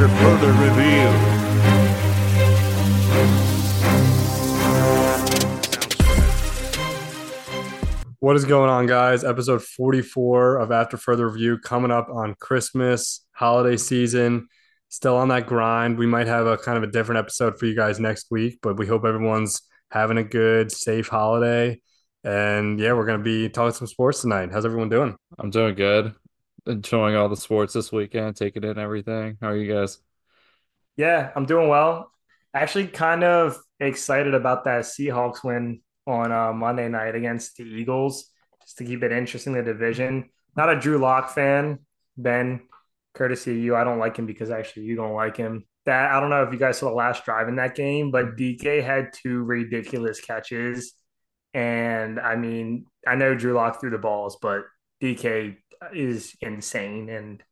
after further review. What is going on, guys? Episode 44 of After Further Review coming up on Christmas, holiday season. Still on that grind. We might have a kind of a different episode for you guys next week, but we hope everyone's having a good, safe holiday. And yeah, we're going to be talking some sports tonight. How's everyone doing? I'm doing good. Enjoying all the sports this weekend, taking in everything. How are you guys? Yeah, I'm doing well. Actually, kind of excited about that Seahawks win on uh, Monday night against the Eagles, just to keep it interesting. The division. Not a Drew Lock fan, Ben. Courtesy of you, I don't like him because actually you don't like him. That I don't know if you guys saw the last drive in that game, but DK had two ridiculous catches, and I mean, I know Drew Lock threw the balls, but DK is insane, and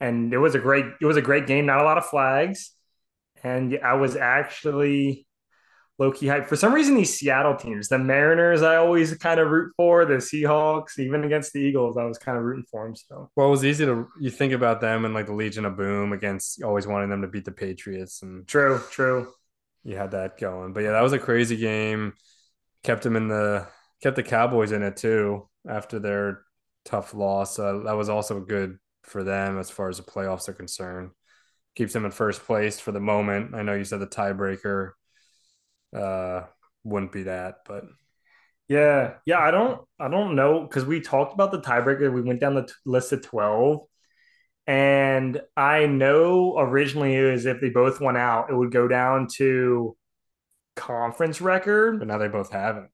and it was a great it was a great game. Not a lot of flags, and I was actually low key hype. For some reason, these Seattle teams, the Mariners, I always kind of root for. The Seahawks, even against the Eagles, I was kind of rooting for them. So, well, it was easy to you think about them and like the Legion of Boom against always wanting them to beat the Patriots and true, true. You had that going, but yeah, that was a crazy game. Kept them in the kept the Cowboys in it too after their tough loss. Uh, that was also good for them as far as the playoffs are concerned. Keeps them in first place for the moment. I know you said the tiebreaker uh, wouldn't be that, but yeah, yeah. I don't, I don't know because we talked about the tiebreaker. We went down the t- list of twelve, and I know originally it was if they both went out, it would go down to conference record. But now they both haven't.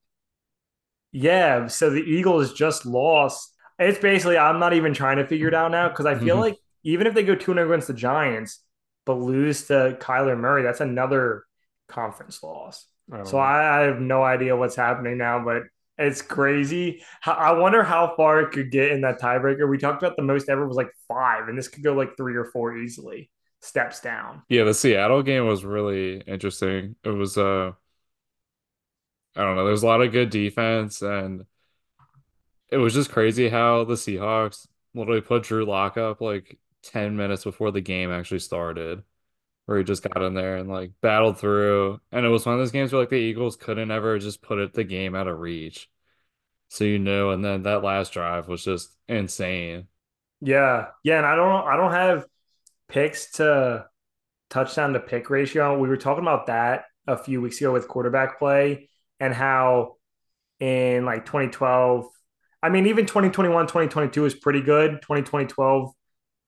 Yeah, so the Eagles just lost. It's basically I'm not even trying to figure it out now because I feel mm-hmm. like even if they go 2 0 against the Giants, but lose to Kyler Murray, that's another conference loss. I so I, I, have no idea what's happening now, but it's crazy. I wonder how far it could get in that tiebreaker. We talked about the most ever was like five, and this could go like three or four easily. Steps down. Yeah, the Seattle game was really interesting. It was uh I don't know, there's a lot of good defense and it was just crazy how the Seahawks literally put Drew Lock up like 10 minutes before the game actually started where he just got in there and like battled through. And it was one of those games where like the Eagles couldn't ever just put it the game out of reach. So you knew, and then that last drive was just insane. Yeah. Yeah. And I don't I don't have picks to touchdown to pick ratio. We were talking about that a few weeks ago with quarterback play and how in like 2012, I mean, even 2021, 2022 is pretty good. 2012,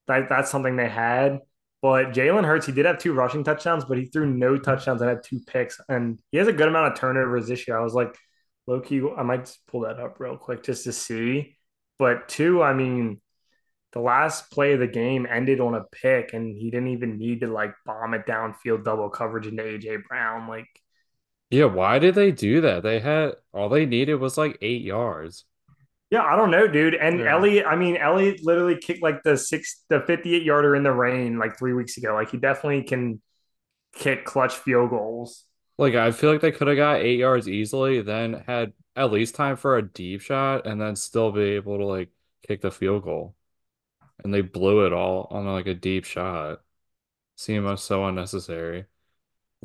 that, that's something they had. But Jalen Hurts, he did have two rushing touchdowns, but he threw no touchdowns and had two picks. And he has a good amount of turnovers this year. I was like, low key, I might pull that up real quick just to see. But two, I mean, the last play of the game ended on a pick, and he didn't even need to like bomb it downfield double coverage into AJ Brown. Like, yeah, why did they do that? They had all they needed was like eight yards. Yeah, I don't know, dude. And yeah. Elliott, I mean, Elliott literally kicked like the six, the 58 yarder in the rain like three weeks ago. Like he definitely can kick clutch field goals. Like I feel like they could have got eight yards easily, then had at least time for a deep shot, and then still be able to like kick the field goal. And they blew it all on like a deep shot. Seemed so unnecessary.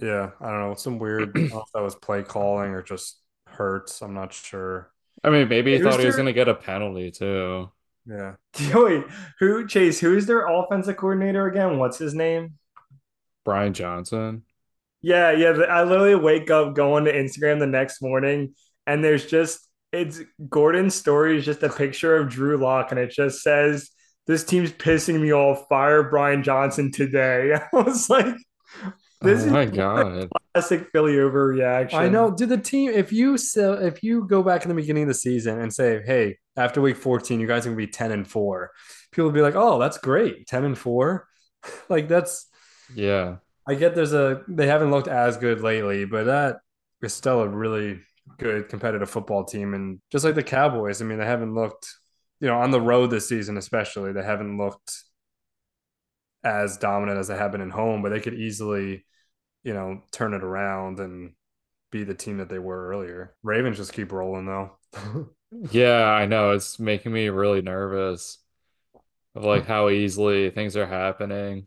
Yeah, I don't know. Some weird. I don't know if that was play calling or just hurts. I'm not sure. I mean, maybe he thought he was going to get a penalty too. Yeah. Wait, who Chase? Who's their offensive coordinator again? What's his name? Brian Johnson. Yeah, yeah. I literally wake up going to Instagram the next morning, and there's just it's Gordon's story is just a picture of Drew Lock, and it just says, "This team's pissing me off. Fire Brian Johnson today." I was like, this oh my is god! Classic Philly overreaction. I know. Do the team if you sell if you go back in the beginning of the season and say, "Hey, after week 14, you guys are gonna be 10 and four," people will be like, "Oh, that's great, 10 and four. like that's yeah. I get there's a they haven't looked as good lately, but that is still a really good competitive football team, and just like the Cowboys, I mean, they haven't looked, you know, on the road this season especially, they haven't looked as dominant as they have been in home, but they could easily you know, turn it around and be the team that they were earlier. Ravens just keep rolling though. yeah, I know. It's making me really nervous of like hmm. how easily things are happening.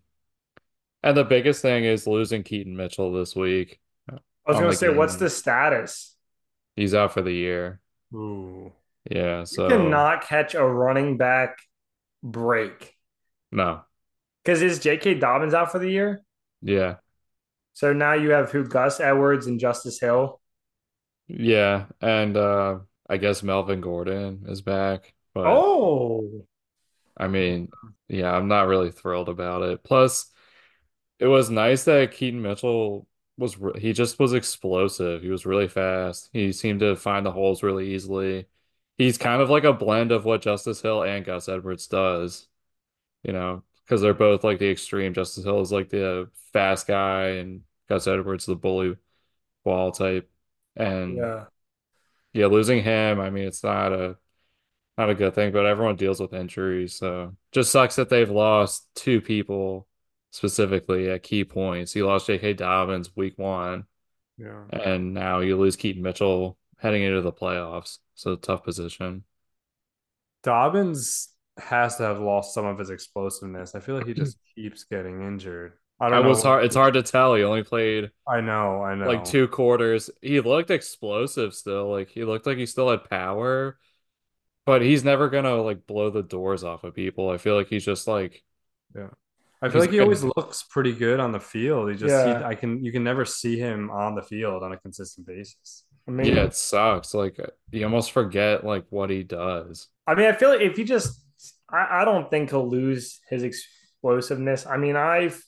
And the biggest thing is losing Keaton Mitchell this week. I was gonna say, what's the status? He's out for the year. Ooh. Yeah, You so cannot catch a running back break. no. Because is J.K. Dobbins out for the year? Yeah. So now you have who? Gus Edwards and Justice Hill. Yeah, and uh I guess Melvin Gordon is back, but Oh, I mean, yeah, I'm not really thrilled about it. Plus, it was nice that Keaton Mitchell was re- he just was explosive. He was really fast. He seemed to find the holes really easily. He's kind of like a blend of what Justice Hill and Gus Edwards does, you know, because they're both like the extreme. Justice Hill is like the uh, fast guy, and Gus Edwards the bully ball type. And yeah. yeah, losing him, I mean, it's not a not a good thing, but everyone deals with injuries, so just sucks that they've lost two people specifically at key points. You lost J.K. Dobbins week one, Yeah. and now you lose Keaton Mitchell heading into the playoffs. So tough position. Dobbins has to have lost some of his explosiveness. I feel like he just keeps getting injured. I I don't know. was hard. It's hard to tell. He only played I know. I know. like two quarters. He looked explosive still. Like he looked like he still had power, but he's never gonna like blow the doors off of people. I feel like he's just like Yeah. I feel like he always looks pretty good on the field. He just Yeah. he, I can you can never see him on the field on a consistent basis. I mean, yeah, it sucks. Like you almost forget like what he does. I mean, I feel like if he just, I, I don't think he'll lose his explosiveness. I mean, I've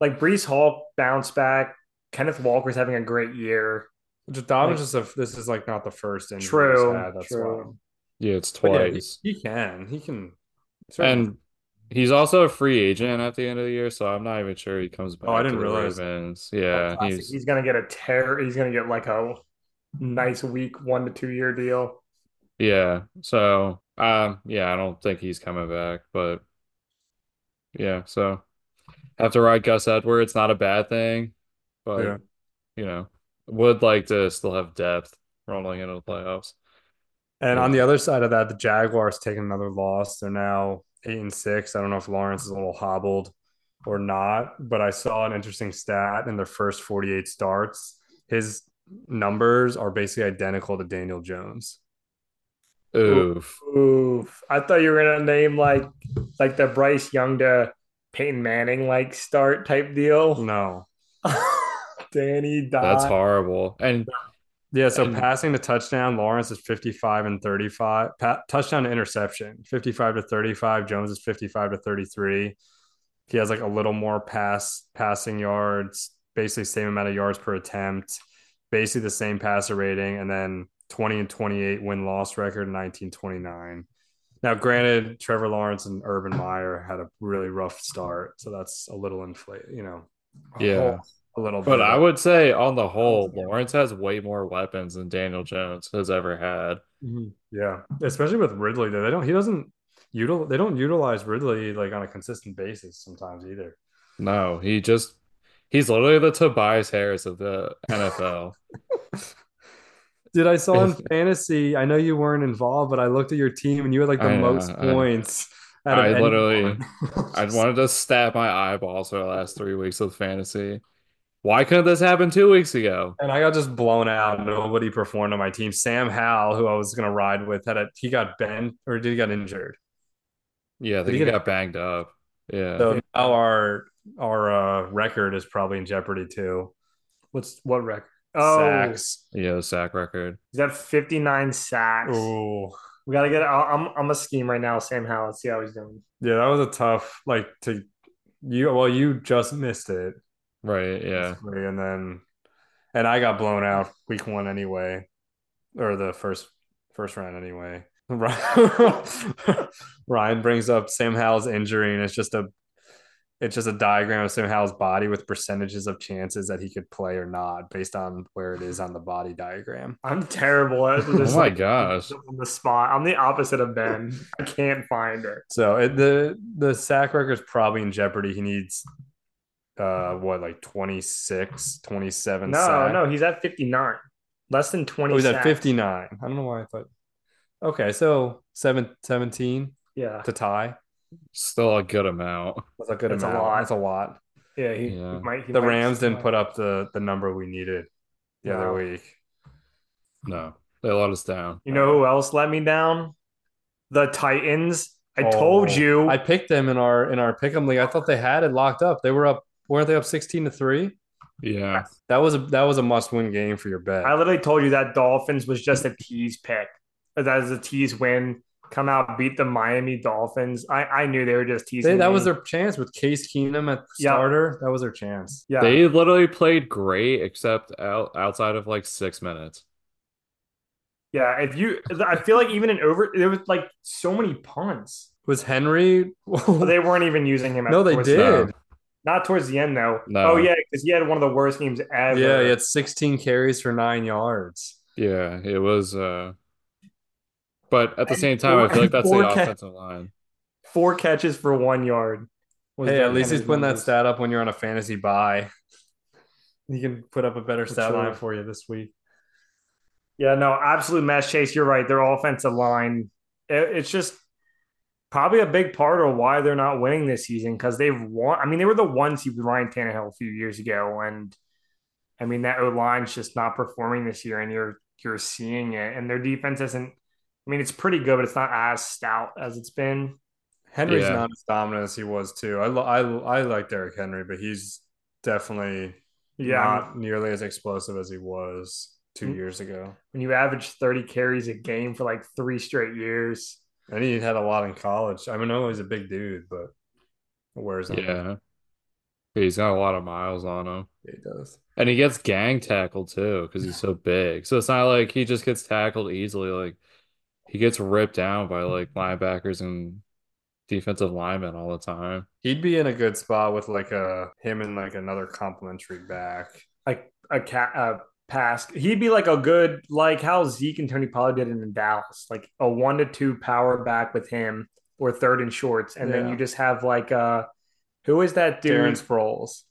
like Breece Hall bounced back. Kenneth Walker's having a great year. Just Dobbins Like- just a, this is like not the first injury True, he's had, that's true. why. Yeah, it's But yeah, he, twice. he can. He can certainly- And he's also a free agent at the end of the year, so I'm not even sure he comes back Oh, I didn't realize. Ravens. Yeah, Classic. he's he's gonna get a tear. He's gonna get like a nice week one to two year deal. yeah. So um yeah, I don't think he's coming back, but yeah, so have to ride Gus Edwards, not a bad thing, but Yeah. you know, would like to still have depth rolling into the playoffs. And on the other side of that, the Jaguars taking another loss. They're now eight and six. I don't know if Lawrence is a little hobbled or not, but I saw an interesting stat in their first 48 starts. His numbers are basically identical to Daniel Jones. Oof. Oof! I thought you were gonna name like like the Bryce Young to Peyton Manning like start type deal. No. Danny died. That's horrible. And Yeah, so And- passing the touchdown, Lawrence is 55 and 35. Pa- touchdown to interception, 55 to 35. Jones is 55 to 33. He has like a little more pass passing yards, basically same amount of yards per attempt, basically the same passer rating, and then 20 and 28 win loss record, in 1929. Now, granted, Trevor Lawrence and Urban Meyer had a really rough start, so that's a little inflated, you know, yeah. a little But bit. I would say on the whole, Lawrence has way more weapons than Daniel Jones has ever had. Mm-hmm. Yeah, especially with Ridley, though they don't. He doesn't util. They don't utilize Ridley like on a consistent basis sometimes either. No, he just he's literally the Tobias Harris of the NFL. Dude, I saw in fantasy. I know you weren't involved, but I looked at your team and you had like the I most know. points. out of I literally- I wanted to stab my eyeballs for the last three weeks of fantasy. Why couldn't this happen two weeks ago? and I got just blown out. Nobody performed on my team. Sam Howell, who I was gonna ride with, had a he got bent or did he got injured? Yeah, I think he he got banged up. Yeah. So now our our uh, record is probably in jeopardy too. What's what record? Oh, Sacks. Yeah, sack record. He's got 59 sacks. Ooh. We gotta get. I'm I'm a scheme right now. Sam Howell. See how he's doing. Yeah, that was a tough like to you. Well, you just missed it, Right, yeah. and then and I got blown out week one anyway, or the first first round anyway. Ryan brings up Sam Howell's injury, and it's just a it's just a diagram of Sam Howell's body with percentages of chances that he could play or not based on where it is on the body diagram. I'm terrible at this. Oh my like, gosh. on the spot. I'm the opposite of Ben. I can't find it. So it, the the sack record is probably in jeopardy. He needs uh what like 26, 27 No, sack. no, he's at 59. Less than 20. Oh, he's at 59. I don't know why I thought. Okay, so seven, 17 Yeah. to tie. Still a good amount. That's a good That's a amount. lot. That's a lot. Yeah, he, Yeah. he might. He The might Rams didn't put up the the number we needed the other week. No, they let us down. You know who else let me down? The Titans. I Oh, told you. I picked them in our in our pick'em league. I thought they had it locked up. They were up. Weren't they up sixteen to three? Yeah, That was a that was a must win game for your bet. I literally told you that Dolphins was just a tease pick. That is a tease win. Come out, beat the Miami Dolphins. I, I knew they were just teasing. They, that me. was their chance with Case Keenum at Yeah. starter. That was their chance. yeah. they literally played great except out, outside of like six minutes. yeah. If you, I feel like even in over, there was like so many punts. Was Henry? They weren't even using him. At, no, they did. end. Not towards the end though. No. Oh yeah, because he had one of the worst games ever. Yeah, he had 16 carries for nine yards. Yeah, it was. uh But at the And same time, I feel like that's the ca- offensive line. Four catches for one yard. was Hey, at least he's putting that stat up when you're on a fantasy buy. He can put up a better For stat sure. line for you this week. Yeah, no, absolute mess. Chase, you're right. Their offensive line, it- it's just probably a big part of why they're not winning this season because they've won. I mean, they were the one seed with Ryan Tannehill a few years ago, and I mean that O line's just not performing this year, and you're you're seeing it. And their defense isn't. I mean, it's pretty good, but it's not as stout as it's been. Henry's Yeah. not as dominant as he was too. I lo- I I like Derrick Henry, but he's definitely Yeah, not nearly as explosive as he was two Mm. years ago. when you average 30 carries a game for like three straight years. And he had a lot in college. I mean, I know he's a big dude, but where's him? Yeah, he's got a lot of miles on him, he does. and he gets gang tackled too because he's so big. So it's not like he just gets tackled easily. Like he gets ripped down by like linebackers and defensive linemen all the time. He'd be in a good spot with like a him and like another complimentary back. like a cat a pass. He'd be like a good like how Zeke and Tony Pollard did it in Dallas, like a one to two power back with him or third and shorts, and then you just have like uh who is that dude? Darren Sproles.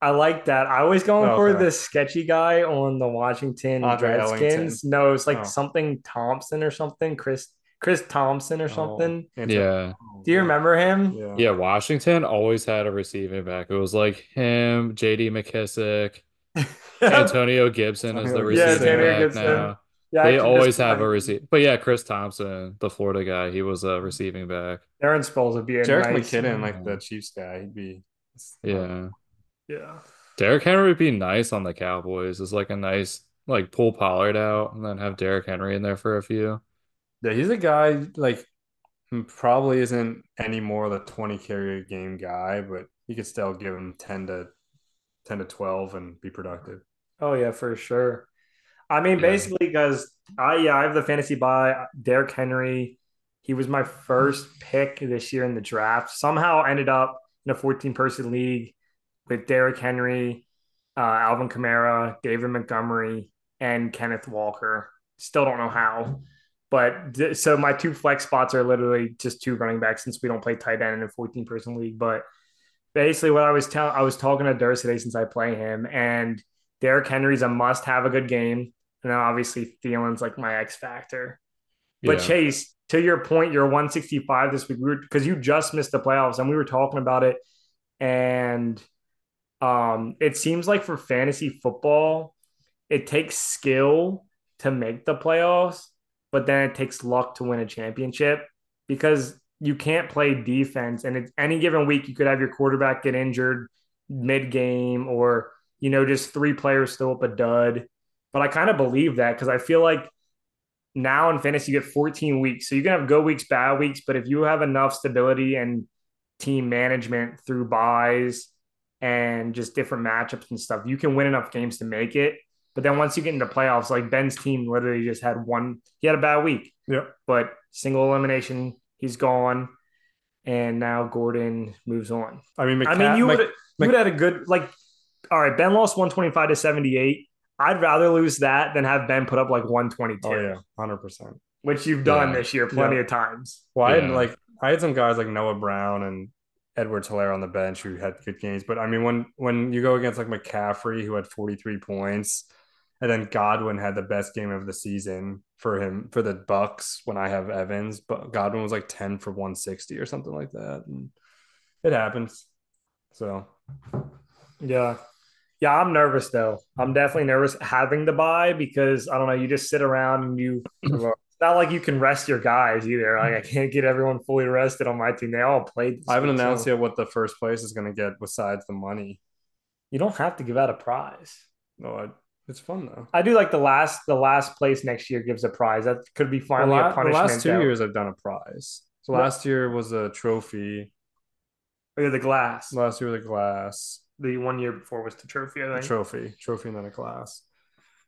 I like that. I was going oh, for Okay. the sketchy guy on the Washington Andre Redskins. No, it's like Oh. something Thompson or something. Chris Chris Thompson or oh, something. Oh, Yeah. Do you remember him? Yeah. Yeah, Washington always had a receiving back. It was like him, JD McKissic, Antonio Gibson is the Antonio receiving Gibson. back Gibson. now. Yeah, They always just- have a receive. But yeah, Chris Thompson, the Florida guy, he was a receiving back. Darren Sproles would be a Jerick nice. McKinnon, like the mm. Chiefs guy, he'd be. Yeah. Yeah. Derrick Henry would be nice on the Cowboys. It's like a nice like pull Pollard out and then have Derrick Henry in there for a few. Yeah, he's a guy like probably isn't any more the 20 carry game guy, but you could still give him 10 to 10 to 12 and be productive. Oh yeah, for sure. I mean, Yeah. basically, because I yeah, I have the fantasy buy. Derrick Henry, he was my first pick this year in the draft. Somehow ended up in a 14 person league with Derrick Henry, uh, Alvin Kamara, David Montgomery, and Kenneth Walker. Still don't know how, but th- so my two flex spots are literally just two running backs since we don't play tight end in a 14 person league. But basically, what I was telling, I was talking to Durst today since I play him, and Derrick Henry's a must have a good game. And then obviously Thielen's like my X factor. But Yeah. Chase, to your point, you're 165 this week. We because you just missed the playoffs and we were talking about it. And um, it seems like for fantasy football, it takes skill to make the playoffs, but then it takes luck to win a championship because you can't play defense. And it's any given week, you could have your quarterback get injured mid game or, you know, just three players throw up a dud. But I kind of believe that because I feel like now in fantasy, you get 14 weeks. So you can have good weeks, bad weeks. But if you have enough stability and team management through buys and just different matchups and stuff, you can win enough games to make it. But then once you get into playoffs, like Ben's team literally just had one, he had a bad week, Yep. but single elimination, he's gone. And now Gordon moves on. I mean, I mean, you Mc- would you would have had a good like. All right, Ben lost one twenty five to seventy eight. I'd rather lose that than have Ben put up like one twenty two, Oh yeah, hundred percent. which you've done Yeah. this year plenty Yeah. of times. Well, I had Yeah. like I had some guys like Noah Brown and Edward Helaire on the bench who had good games, but I mean when when you go against like McCaffrey who had forty three points, and then Godwin had the best game of the season for him for the Bucs when I have Evans, but Godwin was like ten for one sixty or something like that, and it happens. So Yeah. Yeah, I'm nervous though. I'm definitely nervous having the buy because I don't know, you just sit around and you not like you can rest your guys either. Like I can't get everyone fully rested on my team. They all played. I haven't announced so yet what the first place is going to get besides the money. You don't have to give out a prize. No, I, it's fun though. I do like the last the last place next year gives a prize. That could be The, finally la- a the punishment. last two years, I've done a prize. So What- last year was a trophy. Oh, yeah, the glass. Last year was a glass The one year before was the trophy, I a think. trophy, trophy, and then a glass.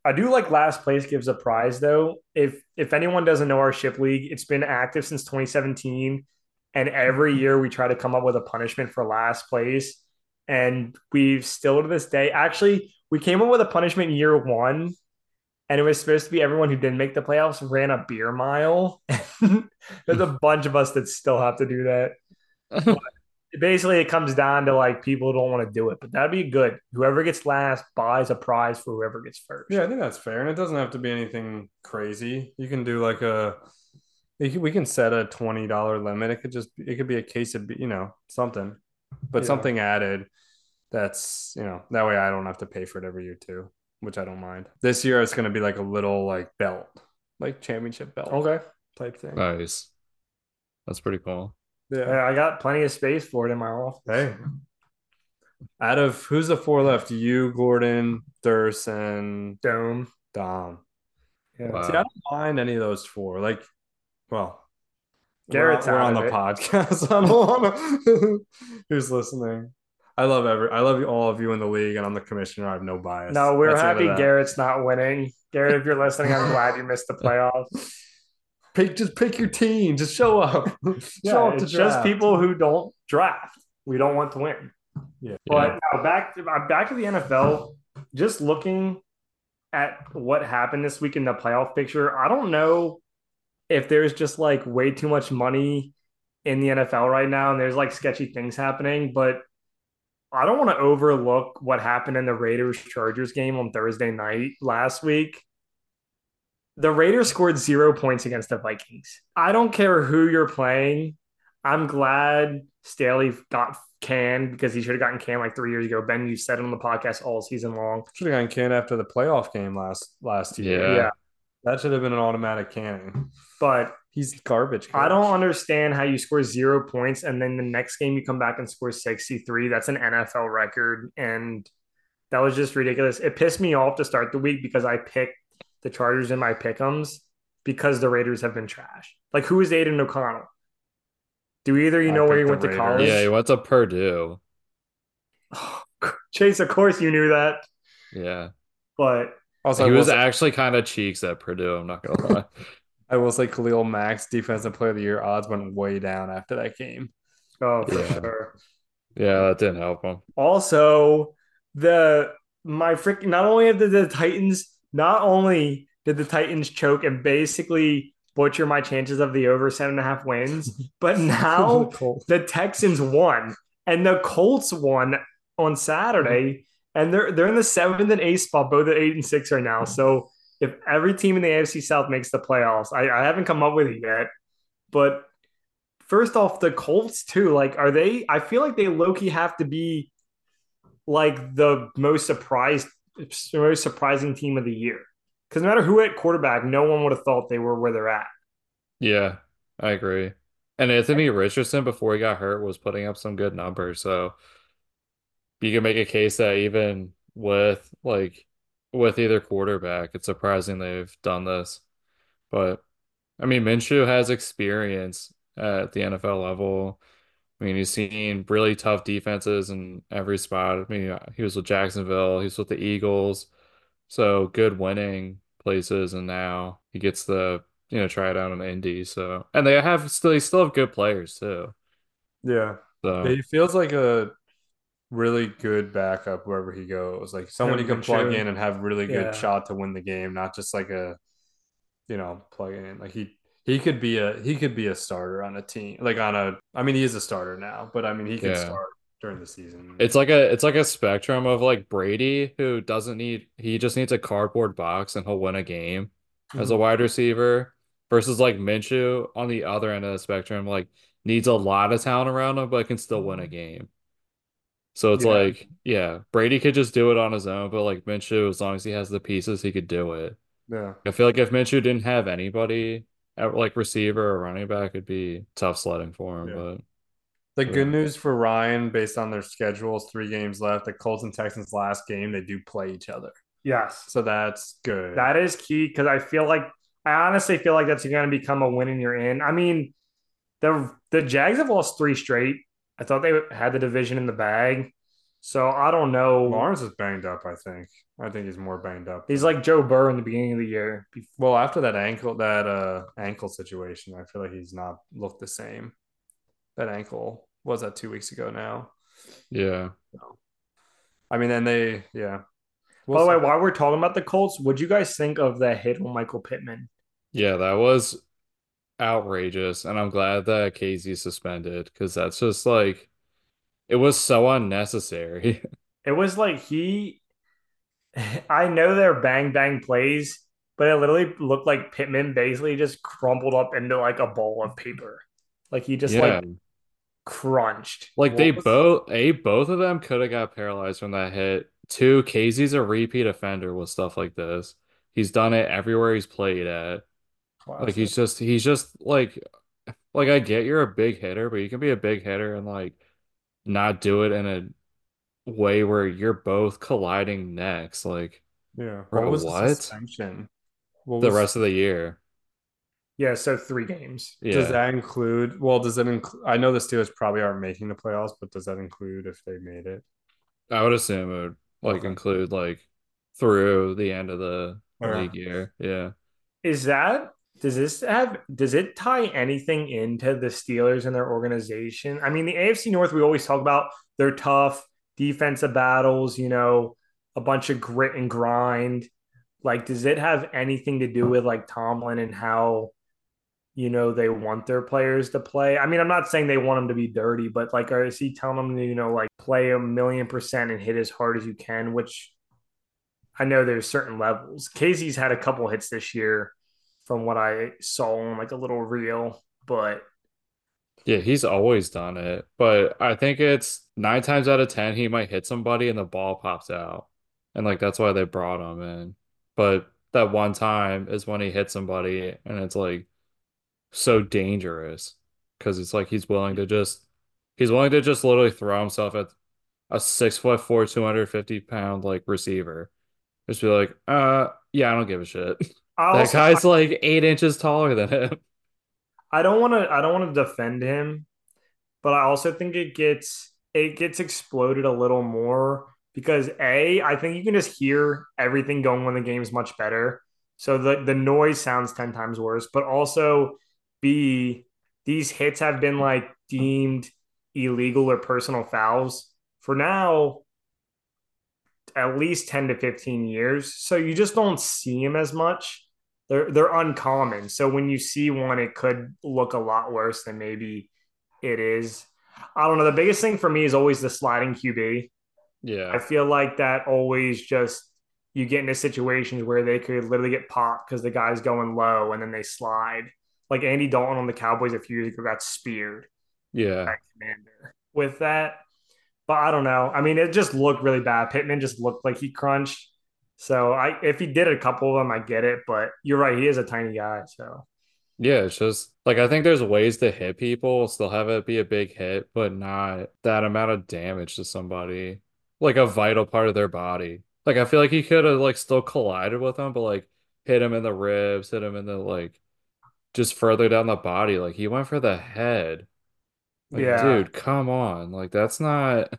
I do like last place gives a prize though. If if anyone doesn't know our ship league, it's been active since 2017, and every year we try to come up with a punishment for last place, and we've still to this day. Actually, we came up with a punishment year one, and it was supposed to be everyone who didn't make the playoffs ran a beer mile. There's a bunch of us that still have to do that. Basically, it comes down to like people don't want to do it, but that'd be good. Whoever gets last buys a prize for whoever gets first. Yeah, I think that's fair, and it doesn't have to be anything crazy. You can do like a, we can set a twenty dollar limit. It could just it could be a case of you know something, but Yeah. something added. That's you know that way I don't have to pay for it every year too, which I don't mind. This year it's gonna be like a little like belt, like championship belt Okay. type thing. Nice. That's pretty cool. Yeah. Yeah, I got plenty of space for it in my office. Hey. Out of who's the four left? You, Gordon, Durst, and Dome. Dom. Yeah. Wow. See, I don't mind any of those four. Like, well, Garrett's we're, on- we're on the it. podcast. I don't want to. Who's listening? I love every. I love you, all of you in the league, and I'm the commissioner. I have no bias. No, we're That's happy. Garrett's not winning. Garrett, if you're listening, I'm glad you missed the playoffs. Pick, just pick your team. Just show up. Yeah, show up to it's just people who don't draft. We don't want to win. Yeah. But now back to back to the NFL. Just looking at what happened this week in the playoff picture, I don't know if there's just like way too much money in the NFL right now, and there's like sketchy things happening. But I don't want to overlook what happened in the Raiders Chargers game on Thursday night last week. The Raiders scored zero points against the Vikings. I don't care who you're playing. I'm glad Staley got canned because he should have gotten canned like three years ago. Ben, you said it on the podcast all season long. Should have gotten canned after the playoff game last last year. Yeah. Yeah. That should have been an automatic canning. But He's garbage. I don't understand how you score zero points and then the next game you come back and score 63. That's an NFL record. And that was just ridiculous. It pissed me off to start the week because I picked the Chargers in my pickums because the Raiders have been trash. Like, who is Aidan O'Connell? Do either you I know where he went the to college? Yeah, he went to Purdue. Chase, of course you knew that. Yeah. But Also, he was say, actually kind of cheeks at Purdue, I'm not gonna lie. I will say Khalil Mack's defensive player of the year odds went way down after that game. oh, for Yeah. sure. Yeah, that didn't help him. Also, the my freaking not only did the Titans, not only did the Titans choke and basically butcher my chances of the over seven and a half wins, but now the Texans won and the Colts won on Saturday, mm-hmm. and they're they're in the seventh and eighth spot, both at eight and six right now. Mm-hmm. So if every team in the AFC South makes the playoffs, I, I haven't come up with it yet, but first off, the Colts too. Like, are they? I feel like they low key have to be like the most surprised, most surprising team of the year. Because no matter who at quarterback, no one would have thought they were where they're at. Yeah, I agree. And Anthony Richardson, before he got hurt, was putting up some good numbers. So you can make a case that even with like with either quarterback, it's surprising they've done this. But I mean, Minshew has experience at the NFL level. I mean, he's seen really tough defenses in every spot. I mean, he was with Jacksonville, he's with the Eagles, so good winning places, and now he gets the you know try it out in Indy. So and they have still they still have good players too. Yeah. So He feels like a really good backup wherever he goes. Like someone you can plug Minshew. in and have really good Yeah. shot to win the game, not just like a you know, plug in. Like he he could be a he could be a starter on a team. Like on a I mean he is a starter now, but I mean he could Yeah. start during the season. It's like a it's like a spectrum of like Brady who doesn't need he just needs a cardboard box and he'll win a game as a mm-hmm. wide receiver versus like Minshew on the other end of the spectrum like needs a lot of talent around him but can still win a mm-hmm. game. So it's Yeah. like, yeah, Brady could just do it on his own, but like Minshew, as long as he has the pieces, he could do it. Yeah. I feel like if Minshew didn't have anybody at like receiver or running back, it'd be tough sledding for him. Yeah. But The Yeah. good news for Ryan, based on their schedules, three games left. The Colts and Texans last game, they do play each other, Yes. so that's good. That is key because I feel like I honestly feel like that's going to become a win and you're in. I mean, the the Jags have lost three straight. I thought they had the division in the bag, so I don't know. Lawrence is banged up. I think. I think he's more banged up. He's like Joe Burr in the beginning of the year. well after that ankle that uh ankle situation. I feel like he's not looked the same. That ankle was that two weeks ago now. yeah, I mean, then they yeah. By the way, while we're talking about the Colts, what'd you guys think of the hit on Michael Pittman? yeah, that was outrageous, and I'm glad that Kazee suspended because that's just like it was so unnecessary. It was like he, I know they're bang bang plays, but it literally looked like Pittman basically just crumpled up into like a ball of paper. Like he just Yeah. like crunched. Like they What was- both, a both of them could have got paralyzed from that hit. Two, Kazee's a repeat offender with stuff like this. He's done it everywhere he's played at. Like he's just he's just like like I get you're a big hitter, but you can be a big hitter and like not do it in a way where you're both colliding necks like yeah. Bro, What was what? the suspension? What the was- rest of the year. Yeah, so three games. Yeah. Does that include? Well, does that include? I know the Steelers probably aren't making the playoffs, but does that include if they made it? I would assume it would like Okay. include like through the end of the Yeah. league year. Yeah. Is that does this have does it tie anything into the Steelers and their organization? I mean, the AFC North we always talk about they're tough defensive battles, you know, a bunch of grit and grind. Like, does it have anything to do with like Tomlin and how you know they want their players to play? I mean, I'm not saying they want them to be dirty, but like, or is he telling them to you know like play a million percent and hit as hard as you can? Which I know there's certain levels. Kazee's had a couple hits this year from what I saw on like a little reel, but Yeah, he's always done it, but I think it's nine times out of ten he might hit somebody and the ball pops out, and like that's why they brought him in. But that one time is when he hit somebody, and it's like so dangerous because it's like he's willing to just he's willing to just literally throw himself at a six foot four, 250 pound like receiver. Just be like, uh, yeah, I don't give a shit. I That also, guy's like eight inches taller than him. I don't want to I don't want to defend him, but I also think it gets it gets exploded a little more because a I think you can just hear everything going when the game's much better. So the the noise sounds 10 times worse, but also b these hits have been like deemed illegal or personal fouls for now at least 10 to 15 years. So you just don't see him as much they're they're uncommon. So when you see one, it could look a lot worse than maybe it is. I don't know. The biggest thing for me is always the sliding QB. Yeah. I feel like that always just you get into situations where they could literally get popped because the guy's going low and then they slide. Like Andy Dalton on the Cowboys a few years ago got speared Yeah. Commander with that. But I don't know. I mean, it just looked really bad. Pittman just looked like he crunched. So I if he did a couple of them, I get it. But you're right, he is a tiny guy. So Yeah, it's just like I think there's ways to hit people, still have it be a big hit, but not that amount of damage to somebody, like a vital part of their body. Like I feel like he could have like still collided with them, but like hit him in the ribs, hit him in the like just further down the body. Like he went for the head. Like, Yeah. dude, come on. Like that's not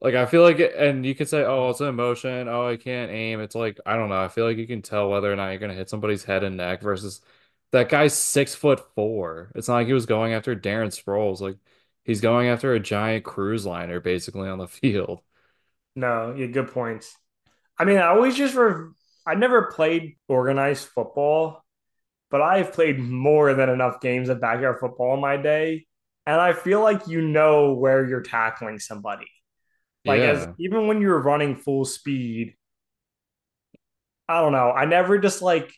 like I feel like and you could say, oh, it's an emotion. Oh, I can't aim. It's like I don't know. I feel like you can tell whether or not you're gonna hit somebody's head and neck versus that guy's six foot four. It's not like he was going after Darren Sproles. Like he's going after a giant cruise liner basically on the field. no, yeah, good points. I mean, I always just I never played organized football, but I've played more than enough games of backyard football in my day, and I feel like you know where you're tackling somebody. Like as even when you're running full speed, I don't know. I never just like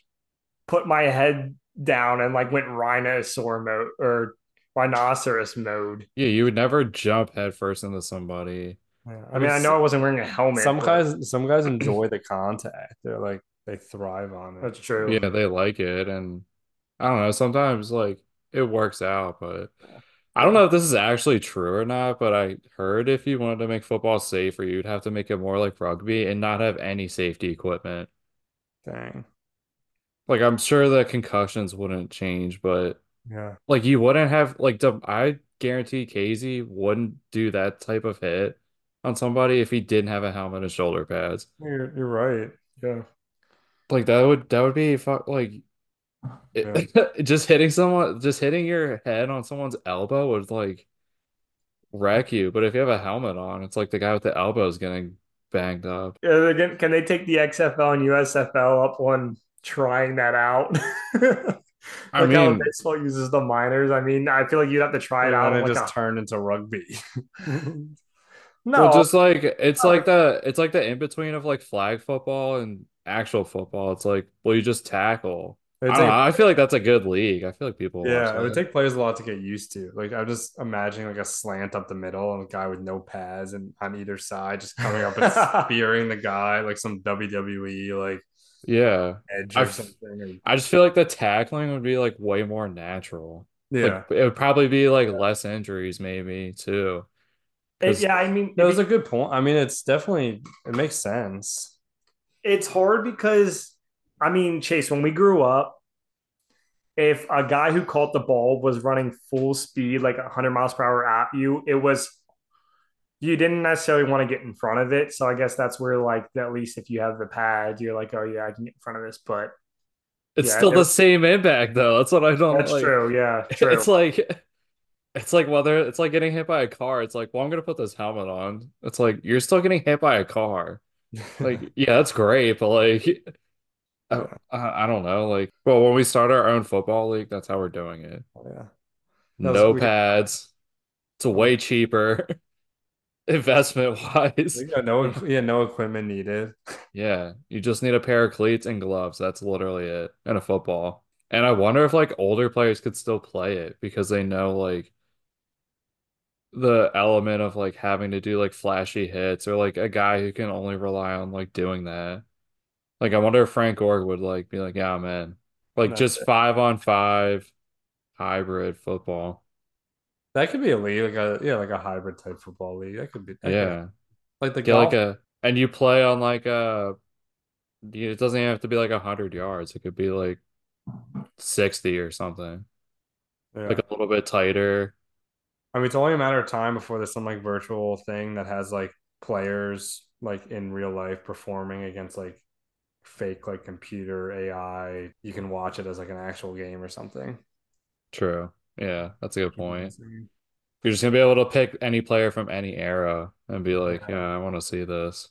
put my head down and like went rhinosaur mode or rhinoceros mode. Yeah, you would never jump headfirst into somebody. Yeah, I mean, I know I wasn't wearing a helmet. some but guys some guys enjoy the contact. They're like they thrive on it. That's true. Yeah, they like it, and I don't know. Sometimes like it works out, but I don't know if this is actually true or not. But I heard if you wanted to make football safer, you'd have to make it more like rugby and not have any safety equipment. Dang. Like I'm sure the concussions wouldn't change, but Yeah. like you wouldn't have like I guarantee Kazee wouldn't do that type of hit on somebody if he didn't have a helmet and shoulder pads. You're, you're right. Yeah. Like that would that would be fuck like it, just hitting someone just hitting your head on someone's elbow would like wreck you. But if you have a helmet on, it's like the guy with the elbow is getting banged up. Yeah, again, can they take the XFL and USFL up on trying that out? I like how mean- baseball uses the minors. I mean, I feel like you'd have to try it out. and on it like just a- turned into rugby. no, Well, just like it's No. like the it's like the in between of like flag football and actual football. It's like well, you just tackle. I, It's don't know, I feel like that's a good league. I feel like people yeah, it would take players a lot to get used to. Like I'm just imagining like a slant up the middle and a guy with no pads and on either side just coming up and spearing the guy like some WWE like Yeah, edge or I've- something. I just feel like the tackling would be like way more natural. yeah. Like it would probably be like less injuries maybe too. It- yeah, I mean, that was a good point. I mean, it's definitely it makes sense. it's hard because I mean, Chase, when we grew up, if a guy who caught the ball was running full speed, like 100 miles per hour at you, it was you didn't necessarily want to get in front of it. So I guess that's where, like, at least if you have the pad, you're like, oh yeah, I can get in front of this. But It's Yeah, still it- the same impact though. That's what I don't that's like. true. Yeah, true. It's like it's like whether it's like getting hit by a car. It's like, well, I'm gonna put this helmet on. It's like you're still getting hit by a car. Like, yeah, that's great, but like I, I I don't know. Like, well, when we start our own football league, that's how we're doing it. yeah. No, No pads. It's way cheaper investment wise. Yeah, no, yeah, no equipment needed. Yeah, you just need a pair of cleats and gloves. That's literally it. And a football. And I wonder if like older players could still play it because they know like the element of like having to do like flashy hits or like a guy who can only rely on like doing that. Like I wonder if Frank Gore would like be like, yeah, man. Like That's just it. five on five hybrid football. That could be a league, like a yeah, like a hybrid type football league. That could be that could- Yeah. like the Get golf. like a and you play on like a it doesn't even have to be like a hundred yards. It could be like 60 or something. yeah. Like a little bit tighter. I mean, it's only a matter of time before there's some like virtual thing that has like players like in real life performing against like fake like computer AI. You can watch it as like an actual game or something. True. Yeah, that's a good point. You're just gonna be able to pick any player from any era and be like, Yeah. yeah, I want to see this.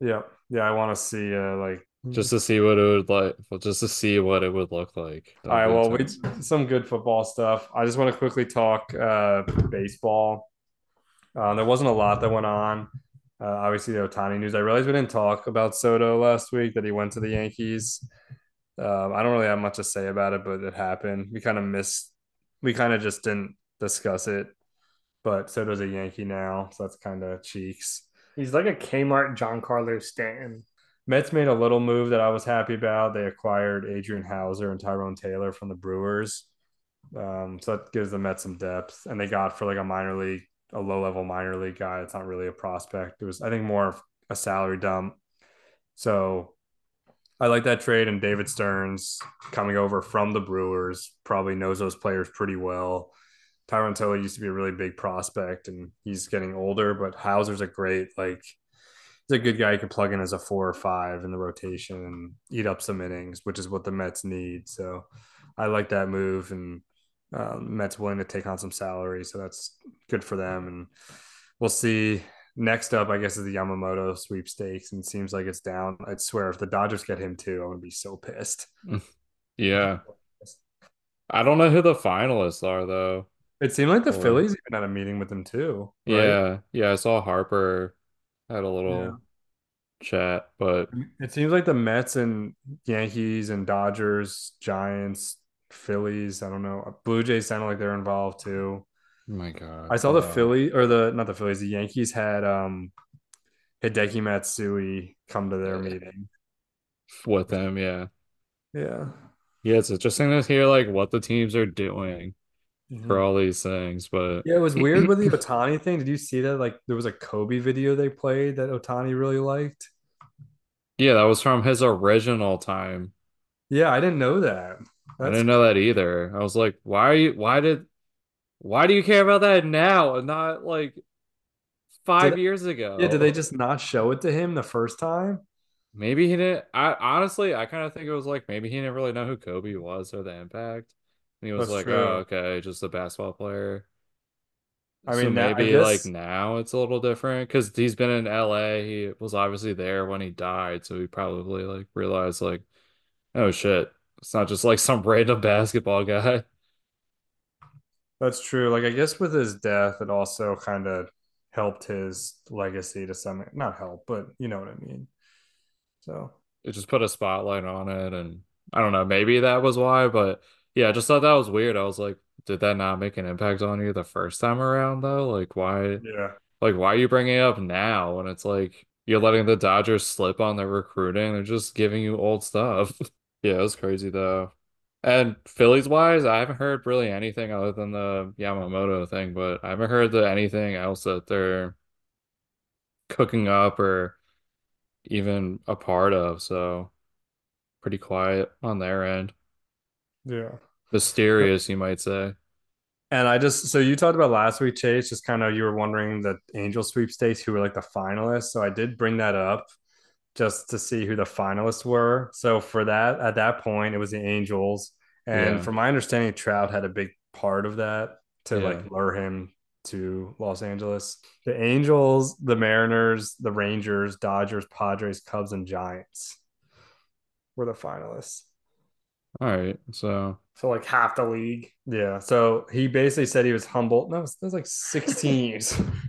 Yeah, yeah. I want to see uh like Just to see what it would like, well, just to see what it would look like. All right, well, we intense. some good football stuff. I just want to quickly talk uh, baseball. Uh, there wasn't a lot that went on. Uh, obviously, the Ohtani news. I realized we didn't talk about Soto last week that he went to the Yankees. Um, I don't really have much to say about it, but it happened. We kind of missed. We kind of just didn't discuss it. But Soto's a Yankee now, so that's kind of cheeks. He's like a Kmart Giancarlo Stanton. Mets made a little move that I was happy about. They acquired Adrian Houser and Tyrone Taylor from the Brewers. Um, so that gives the Mets some depth. And they got for like a minor league, a low level minor league guy. It's not really a prospect. It was, I think, more of a salary dump. So I like that trade. And David Stearns coming over from the Brewers probably knows those players pretty well. Tyrone Taylor used to be a really big prospect and he's getting older, but Houser's a great, like, he's a good guy you can plug in as a four or five in the rotation and eat up some innings, which is what the Mets need. So I like that move, and um, Mets willing to take on some salary, so that's good for them. And we'll see. Next up, I guess, is the Yamamoto sweepstakes, and it seems like it's down. I'd swear if the Dodgers get him too, I'm gonna be so pissed. Yeah. I don't know who the finalists are though. It seemed like the Or- Phillies even had a meeting with him too. right? Yeah. Yeah, I saw Harper had a little Yeah. chat, but It seems like the Mets and Yankees and Dodgers, Giants, Phillies. I don't know. Blue Jays sounded like they're involved too. Oh my God. I saw the Uh, Philly or the not the Phillies. The Yankees had um Hideki Matsui come to their meeting. with them, yeah. Yeah. Yeah, it's interesting to hear like what the teams are doing for all these things, but Yeah, it was weird with the Ohtani thing. Did you see that? Like there was a Kobe video they played that Ohtani really liked. yeah, that was from his original time. Yeah, I didn't know that. I didn't know that either. I was like, why are you why did why do you care about that now and not like five Did- years ago? yeah, did they just not show it to him the first time? Maybe he didn't. I honestly, I kind of think it was like maybe he didn't really know who Kobe was or the impact. And he was That's like, true. oh, okay, just a basketball player. I So mean, I maybe guess- like now it's a little different because he's been in LA. He was obviously there when he died, so he probably like realized like, oh shit, it's not just like some random basketball guy. That's true. Like I guess with his death, it also kind of helped his legacy to some not help, but you know what I mean. So It just put a spotlight on it, and I don't know, maybe that was why, but yeah, I just thought that was weird. I was like, did that not make an impact on you the first time around though? Like why? yeah. Like, why are you bringing it up now when it's like you're letting the Dodgers slip on their recruiting? They're just giving you old stuff. Yeah, it was crazy though. And Phillies wise, I haven't heard really anything other than the Yamamoto thing, but I haven't heard the anything else that they're cooking up or even a part of. So pretty quiet on their end. Yeah. Mysterious, you might say. And I just so you talked about last week, Chase, just kind of you were wondering the Angel sweepstakes who were like the finalists. So I did bring that up just to see who the finalists were. So for that, at that point, it was the Angels. And Yeah. from my understanding, Trout had a big part of that to Yeah. like lure him to Los Angeles. The Angels, the Mariners, the Rangers, Dodgers, Padres, Cubs, and Giants were the finalists. All right, so So like half the league. Yeah. So he basically said he was humble. No, it was, it was like 16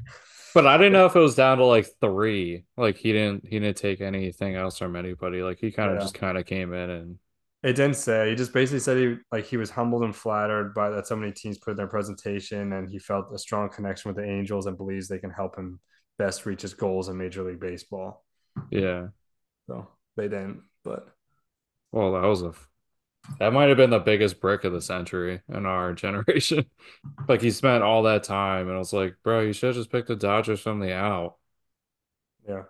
But I didn't know if it was down to like three. Like he didn't he didn't take anything else from anybody. Like he kind of just kind of came in and It didn't say. He just basically said he like he was humbled and flattered by that so many teams put in their presentation, and he felt a strong connection with the Angels and believes they can help him best reach his goals in Major League Baseball. yeah. So they didn't, but Well, that was a f- that might have been the biggest brick of the century in our generation. Like he spent all that time and I was like, bro, you should have just picked the Dodgers from the out. yeah,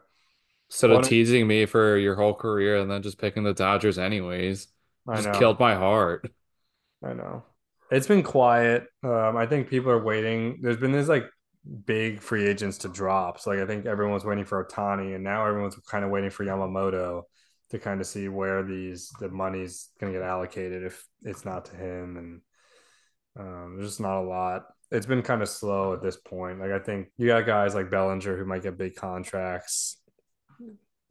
Instead of teasing me for your whole career and then just picking the Dodgers anyways. I Just know. killed my heart. I know. It's been quiet. Um, I think people are waiting. There's been this like big free agents to drop. So like I think everyone was waiting for Ohtani, and now everyone's kind of waiting for Yamamoto to kind of see where these the money's going to get allocated if it's not to him. And um, there's just not a lot. It's been kind of slow at this point. Like I think you got guys like Bellinger who might get big contracts.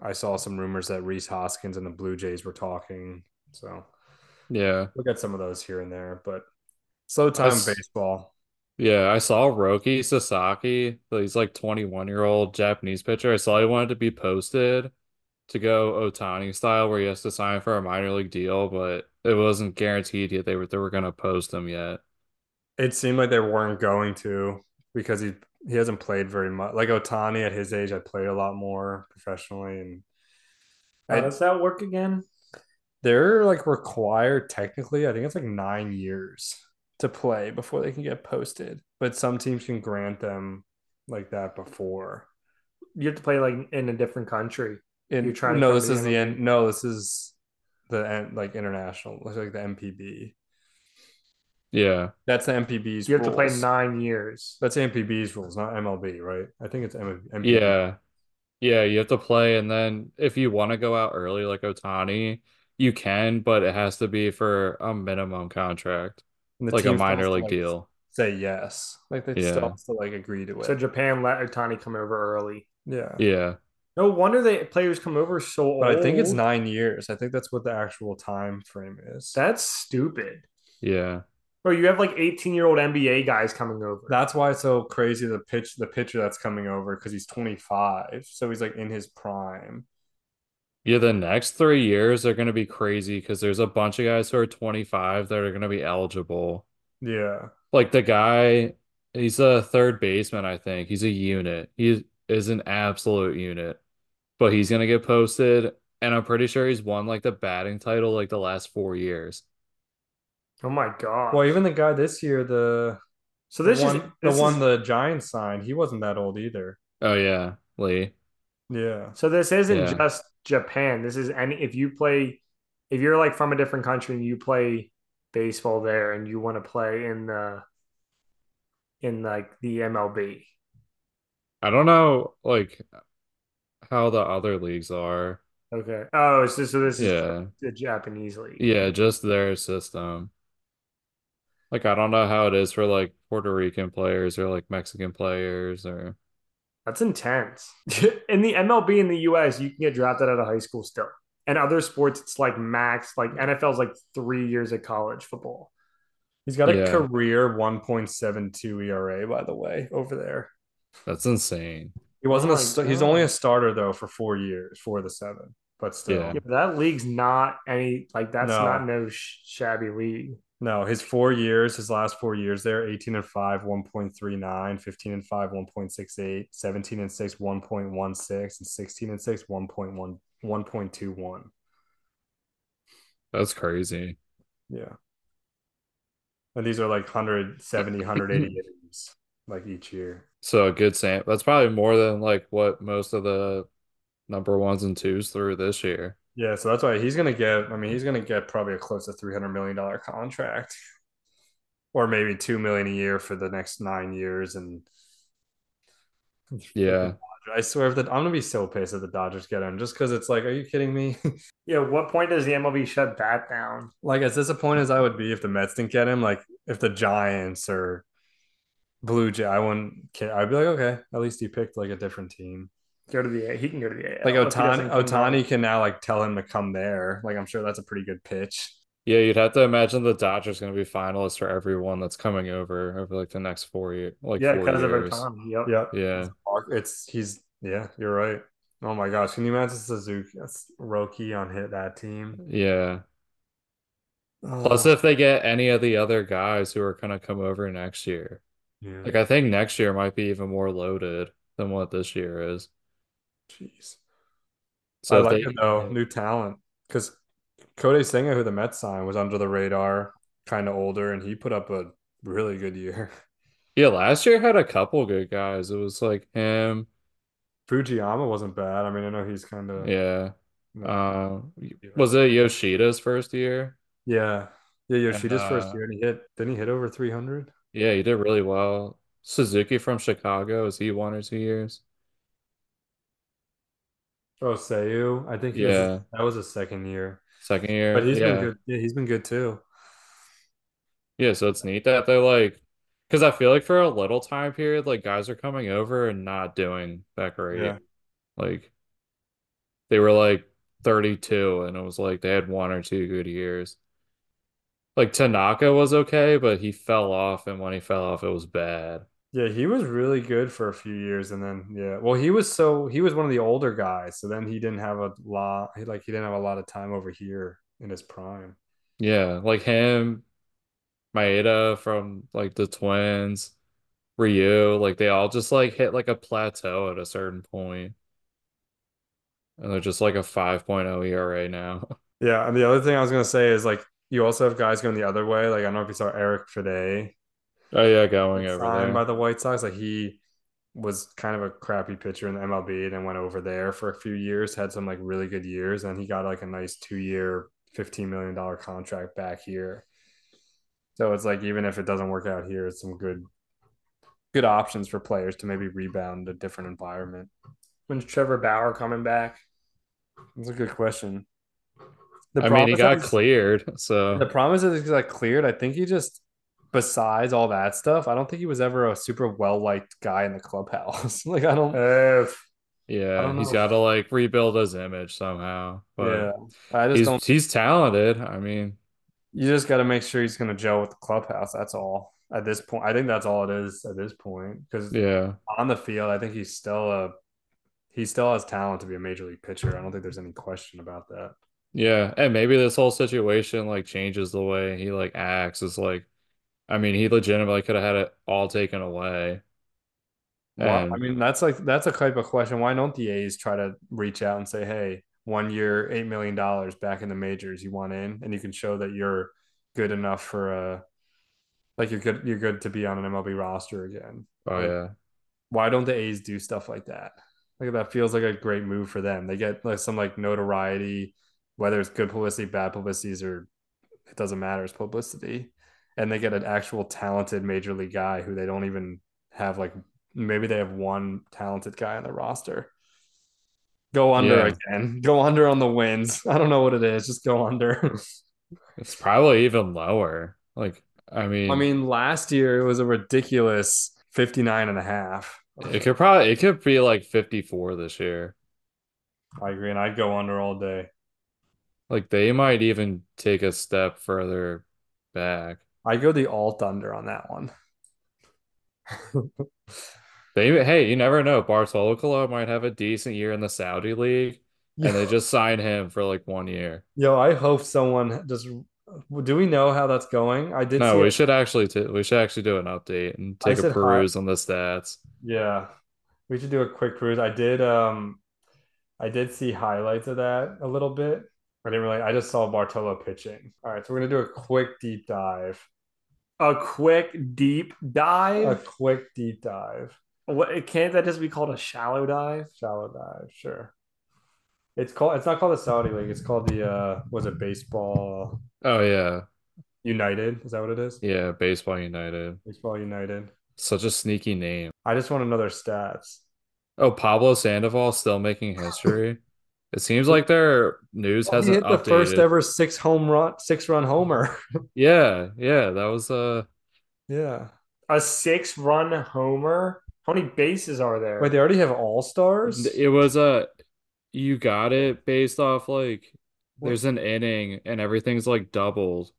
I saw some rumors that Rhys Hoskins and the Blue Jays were talking. So Yeah. we'll get some of those here and there, but slow time That's- baseball. Yeah, I saw Roki Sasaki. He's like 21 year old Japanese pitcher. I saw he wanted to be posted to go Ohtani style, where he has to sign for a minor league deal, but it wasn't guaranteed yet they were they were gonna post him yet. It seemed like they weren't going to because he he hasn't played very much. Like Ohtani at his age, I played a lot more professionally, and How I- does that work again? they're like required technically. I think it's like nine years to play before they can get posted. But some teams can grant them like that before. You have to play like in a different country. And You're trying to no, this is the end. No, this is the end, like international, Looks like the NPB. Yeah. That's the NPB's. You have to play nine years. That's NPB's rules, not MLB, right? I think it's M- NPB. Yeah. Yeah, you have to play, and then if you want to go out early like Ohtani, you can, but it has to be for a minimum contract, And like a minor league like, deal. Say yes, like they Yeah. still have to like agree to it. So Japan let Ohtani come over early. yeah, Yeah. No wonder the players come over so but I think it's nine years. I think that's what the actual time frame is. That's stupid. Yeah. Bro, you have like 18 year old NBA guys coming over. That's why it's so crazy. The pitch, the pitcher that's coming over because he's 25, so he's like in his prime. Yeah, the next three years are going to be crazy because there's a bunch of guys who are 25 that are going to be eligible. Yeah. Like the guy, he's a third baseman, I think. He's a unit. He is an absolute unit, but he's going to get posted, and I'm pretty sure he's won like the batting title like the last four years. Oh my god. Well, even the guy this year, the so this the is one, this the one is- the Giants signed, he wasn't that old either. Oh yeah, Lee. Yeah. So this isn't Yeah. just Japan. This is any if you play if you're like from a different country and you play baseball there and you want to play in the in like the MLB. I don't know like how the other leagues are. Okay. Oh, so, so this is Yeah. the Japanese league. Yeah, just their system. Like I don't know how it is for like Puerto Rican players or like Mexican players or That's intense. in the MLB in the US, you can get drafted out of high school still. And other sports, it's like max, like NFL's like three years of college football. He's got a Yeah. career 1.72 ERA, by the way, over there. that's insane. He wasn't Oh a my st- he's only a starter though for four years, for the seven. But still. Yeah. Yeah, but that league's not any like that's No. not no sh- shabby league. No, his four years, his last four years there, 18 and 5, 1.39, 15 and 5, 1.68, 17 and 6, 1.16, and 16 and 6, 1.1, 1.21. That's crazy. Yeah. And these are like 170, 180 innings like each year. So a good sam that's probably more than like what most of the number ones and twos through this year. Yeah, so that's why he's gonna get. I mean, he's gonna get probably a close to three hundred million dollar contract, or maybe two million a year for the next nine years. And Yeah. I swear, if the, I'm gonna be so pissed if the Dodgers get him, just because it's like, are you kidding me? Yeah, what point does the MLB shut that down? like, as disappointed as I would be if the Mets didn't get him, like if the Giants or Blue Jay, I wouldn't care. I'd be like, okay, at least he picked like a different team. Go to the he can go to the AL. Like if he doesn't Ohtani, Ohtani can now like tell him to come there. Like, I'm sure that's a pretty good pitch. Yeah, you'd have to imagine the Dodgers going to be finalists for everyone that's coming over over like the next four year like Yeah, four because of years. Ohtani. Yep. Yeah, Yeah. It's he's yeah, you're right. Oh my gosh, can you imagine Suzuki, Roki on hit that team? Yeah. Plus, if they get any of the other guys who are going to come over next year, yeah, like I think next year might be even more loaded than what this year is. jeez. So I like they though, new talent because Kodai Senga, who the Mets signed, was under the radar, kind of older, and he put up a really good year. yeah, last year had a couple good guys. It was like him. Fujiyama wasn't bad. I mean, I know he's kind of Yeah. Uh, was it Yoshida's first year? yeah, yeah. Yoshida's And, first uh, year, and he hit. Didn't he hit over three hundred? Yeah, he did really well. Suzuki from Chicago, is he one or two years? Oh, Seiya, I think he was, Yeah. that was his second year, Second year. but he's yeah. been good. Yeah, he's been good too. Yeah, so it's neat that they're like, because I feel like for a little time period, like guys are coming over and not doing that great. Yeah. Like they were like 32 and it was like they had one or two good years. Like Tanaka was okay, but he fell off, and when he fell off, it was bad. Yeah, he was really good for a few years, and then yeah, well, he was so he was one of the older guys, so then he didn't have a lot, like he didn't have a lot of time over here in his prime. Yeah, like him, Maeda from like the Twins, Ryu, like they all just like hit like a plateau at a certain point. And they're just like a 5.0 ERA now. Yeah, and the other thing I was gonna say is like you also have guys going the other way. Like I don't know if you saw Erick Fedde Oh yeah, going over there by the White Sox. Like he was kind of a crappy pitcher in the MLB, and then went over there for a few years, had some like really good years, and he got like a nice two year, fifteen million dollar contract back here. So it's like even if it doesn't work out here, it's some good good options for players to maybe rebound a different environment. When's Trevor Bauer coming back? That's a good question. The I mean, he got he's- cleared, The so problem is he got cleared. I think he just, besides all that stuff, I don't think he was ever a super well liked guy in the clubhouse. like I don't, Uh, yeah, don't he's know. got to like rebuild his image somehow. yeah, But I just he's don't. he's talented. I mean, You just got to make sure he's going to gel with the clubhouse. That's all. At this point, I think that's all it is at this point. Because yeah, on the field, I think he's still a he still has talent to be a major league pitcher. I don't think there's any question about that. Yeah, and maybe this whole situation like changes the way he like acts. Is like, I mean, he legitimately could have had it all taken away. Well, I mean, that's like that's a type of question. Why don't the A's try to reach out and say, "Hey, one year, eight million dollars back in the majors, you want in, and you can show that you're good enough for a like you're good you're good to be on an MLB roster again." oh Like, yeah, why don't the A's do stuff like that? Like that feels like a great move for them. They get like some like notoriety, whether it's good publicity, bad publicities, or it doesn't matter. It's publicity, and they get an actual talented major league guy who they don't even have like maybe they have one talented guy on the roster. Go under yeah. again. Go under on the wins. I don't know what it is. Just go under. It's probably even lower. Like, I mean I mean, last year it was a ridiculous 59 and a half. it could probably it could be like 54 this year. I agree. And I'd go under all day. Like they might even take a step further back. I go the alt under on that one. They, hey, you never know. Bartolo Colon might have a decent year in the Saudi league, and they just sign him for like one year. yo, I hope someone just. Do we know how that's going? I did No, we it. should actually t we should actually do an update and take a said hi. peruse on the stats. Yeah, we should do a quick cruise. I did. Um, I did see highlights of that a little bit. I didn't really. I just saw Bartolo pitching. All right, so we're gonna do a quick deep dive. A quick deep dive. A quick deep dive. What can't that just be called a shallow dive? Shallow dive. Sure. It's called. It's not called the Saudi League. It's called the. Uh, was it Baseball Oh yeah, United? Is that what it is? yeah, Baseball United. Baseball United. Such a sneaky name. I just want another stats. Oh, Pablo Sandoval still making history. It seems like their news he hasn't hit the first ever six home run, six run homer. Yeah, yeah, that was uh yeah. A six run homer. How many bases are there? Wait, they already have all stars? it was a you got it based off like What? there's an inning and everything's like doubled